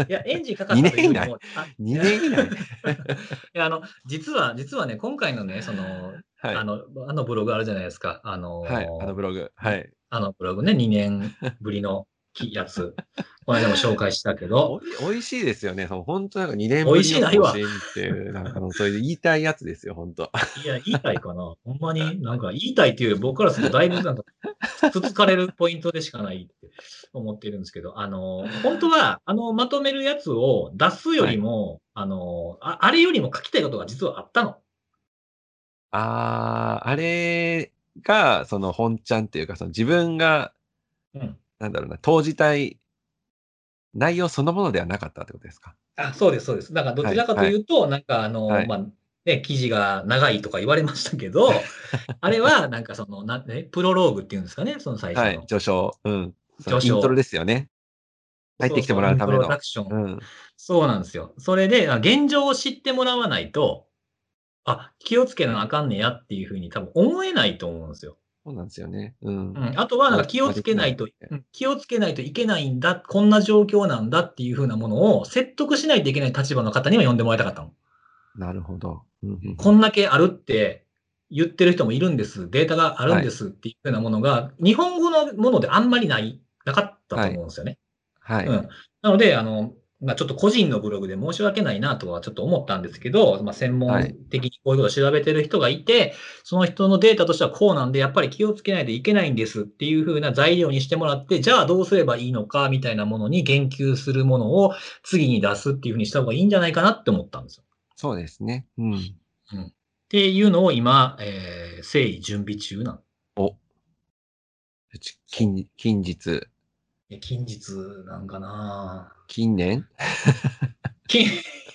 いや、エンジンかかったというよりもあ ?2 年以内いや、あの、実は、実はね、今回のね、その、はい。あの、あのブログあるじゃないですか。あの、はい。あのブログ。はい。あのブログね、2年 ぶりのきやつ。この間も紹介したけど、おい美味しいですよね。その本当なんか2年ぶり美味しいないわの更新っていう、なんかもうそういう言いたいやつですよ、本当。いや、言いたいかな。ほんまに、なんか言いたいっていうより僕からするとだいぶなんか、つつかれるポイントでしかないって思ってるんですけど、あの、本当は、あの、まとめるやつを出すよりも、あのあ、あれよりも書きたいことが実はあったの。あー、あれが、その本ちゃんっていうか、その自分が、うん。なんだろうな、投じたい内容そのものではなかったってことですか？あ、そうです、そうです。だからどちらかというと、なんかあの、はいまあ、ね、記事が長いとか言われましたけど、あれはなんかその、なね、プロローグっていうんですかね、その最初の。はい、序章。うん。序章イントロですよね。入ってきてもらうためのそうそうインプロダ。クションうん。そうなんですよ。それで、あ現状を知ってもらわないと、あ、気をつけなあかんねやっていうふうに多分思えないと思うんですよ。そうなんですよね。うん。うん。あとは、なんか気をつけないと、うん気をつけないといけないんだ、こんな状況なんだっていうふうなものを説得しないといけない立場の方には読んでもらいたかったの。なるほど。うんうんこんだけあるって言ってる人もいるんです。データがあるんですっていうふうなものが、日本語のものであんまりない、なかったと思うんですよね。はい。うん。なので、あの、まあ、ちょっと個人のブログで申し訳ないなとはちょっと思ったんですけど、まあ、専門的にこういうことを調べてる人がいて、その人のデータとしてはこうなんで、やっぱり気をつけないといけないんですっていうふうな材料にしてもらって、じゃあどうすればいいのかみたいなものに言及するものを次に出すっていうふうにした方がいいんじゃないかなって思ったんですよ。そうですね。うん。っていうのを今、えー、誠意準備中なんお。ち近近日、え近日なんかな近年？近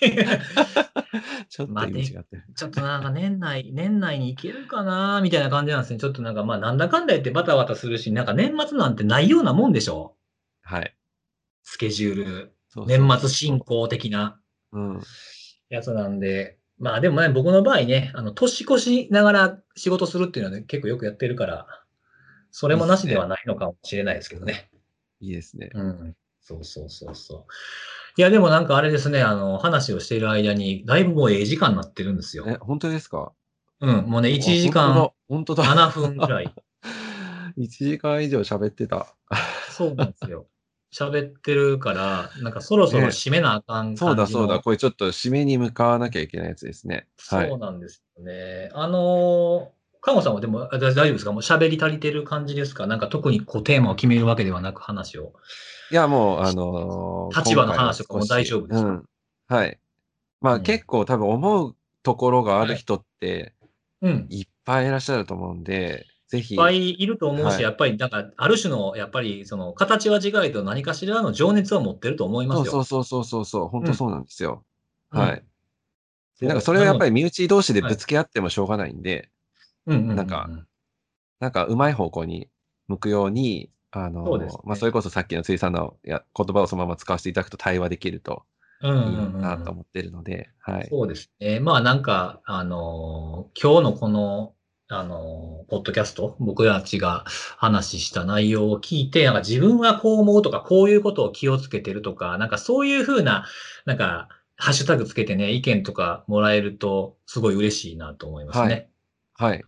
ちょっと違ってる。ちょっとなんか年内、年内に行けるかなみたいな感じなんですね。ちょっとなんかまあなんだかんだ言ってバタバタするし、なんか年末なんてないようなもんでしょはい。スケジュール。そうそう年末進。行的なうん。やつなんで。まあでもね、僕の場合ね、あの、年越しながら仕事するっていうのはね、結構よくやってるから、それもなしではないのかもしれないですけどね。いいですね。うん。そうそうそうそう。いや、でもなんかあれですね、あの、話をしている間に、だいぶもうええ時間になってるんですよ。え、本当ですか？うん、もうね、1時間あ本当だ。本7分ぐらい。当だ。1時間以上喋ってた。そうなんですよ。喋ってるから、なんかそろそろ締めなあかん感じの、そうだそうだ。これちょっと締めに向かわなきゃいけないやつですね。はいそう。なんですよね。あのー、かもさんはでもあ大丈夫ですか？もう喋り足りてる感じですか？なんか特にこうテーマを決めるわけではなく話を。いや、もう、あのー立場の話とかも大丈夫ですか？うん。はい。まあ、うん結構多分思うところがある人ってうん。いっぱいいらっしゃると思うんで、ぜひ。いっぱいいると思うし、はいやっぱり、なんか、ある種の、やっぱり、その、形は違いと何かしらの情熱を持ってると思いますよ。そうそうそうそうそう、本当そうなんですよ。うんはい。で、なんかそれをやっぱり、り身内同士でぶつけ合ってもしょうがないんで、なんかなんかうまい方向に向くように、あの、そねまあそれこそさっきの辻さんのや言葉をそのまま使わせていただくと対話できるとうんいいなと思ってるので、はい。そうですね。まあなんか、あのー今日のこの、あのーポッドキャスト、僕たちが話した内容を聞いて、なんか自分はこう思うとか、こういうことを気をつけてるとか、なんかそういうふうな、なんか、ハッシュタグつけてね、意見とかもらえると、すごい嬉しいなと思いますね。はい。はい。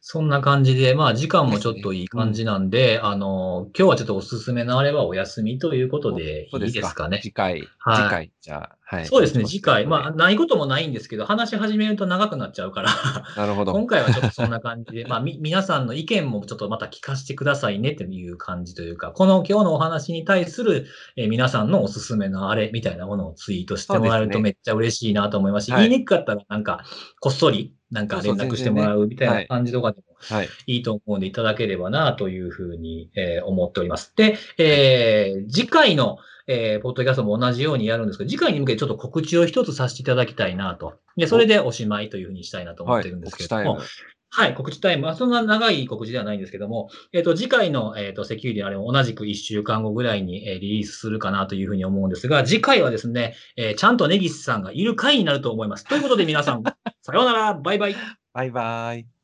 そんな感じで、まあ時間もちょっといい感じなんで、あの、今日はちょっとおすすめのあれはお休みということで、いいですかね。次回、はい。次回、じゃあ、はい。そうですね、次回。まあ、ないこともないんですけど、話し始めると長くなっちゃうから、なるほど。今回はちょっとそんな感じで、まあ、み、皆さんの意見もちょっとまた聞かせてくださいねという感じというか、この今日のお話に対する、えー皆さんのおすすめのあれみたいなものをツイートしてもらえるとめっちゃ嬉しいなと思いますし、はい言いにくかったらなんか、こっそり、なんか連絡してもらうみたいな感じとかでもはい。いいと思うんでいただければなというふうに、えー思っております。で、えー次回の、えーポッドキャストも同じようにやるんですけど、次回に向けてちょっと告知を一つさせていただきたいなと。で、それでおしまいというふうにしたいなと思はいってるん。ですけれども、。はい、告知タイム。まあそんな長い告知ではないんですけども、えっ、と、次回の、えっ、と、セキュリティのあれも同じく1週間後ぐらいに、えーリリースするかなというふうに思うんですが、次回はですね、えーちゃんとネギスさんがいる回になると思います。ということで皆さん、さようなら、バイバイ。バイバイ。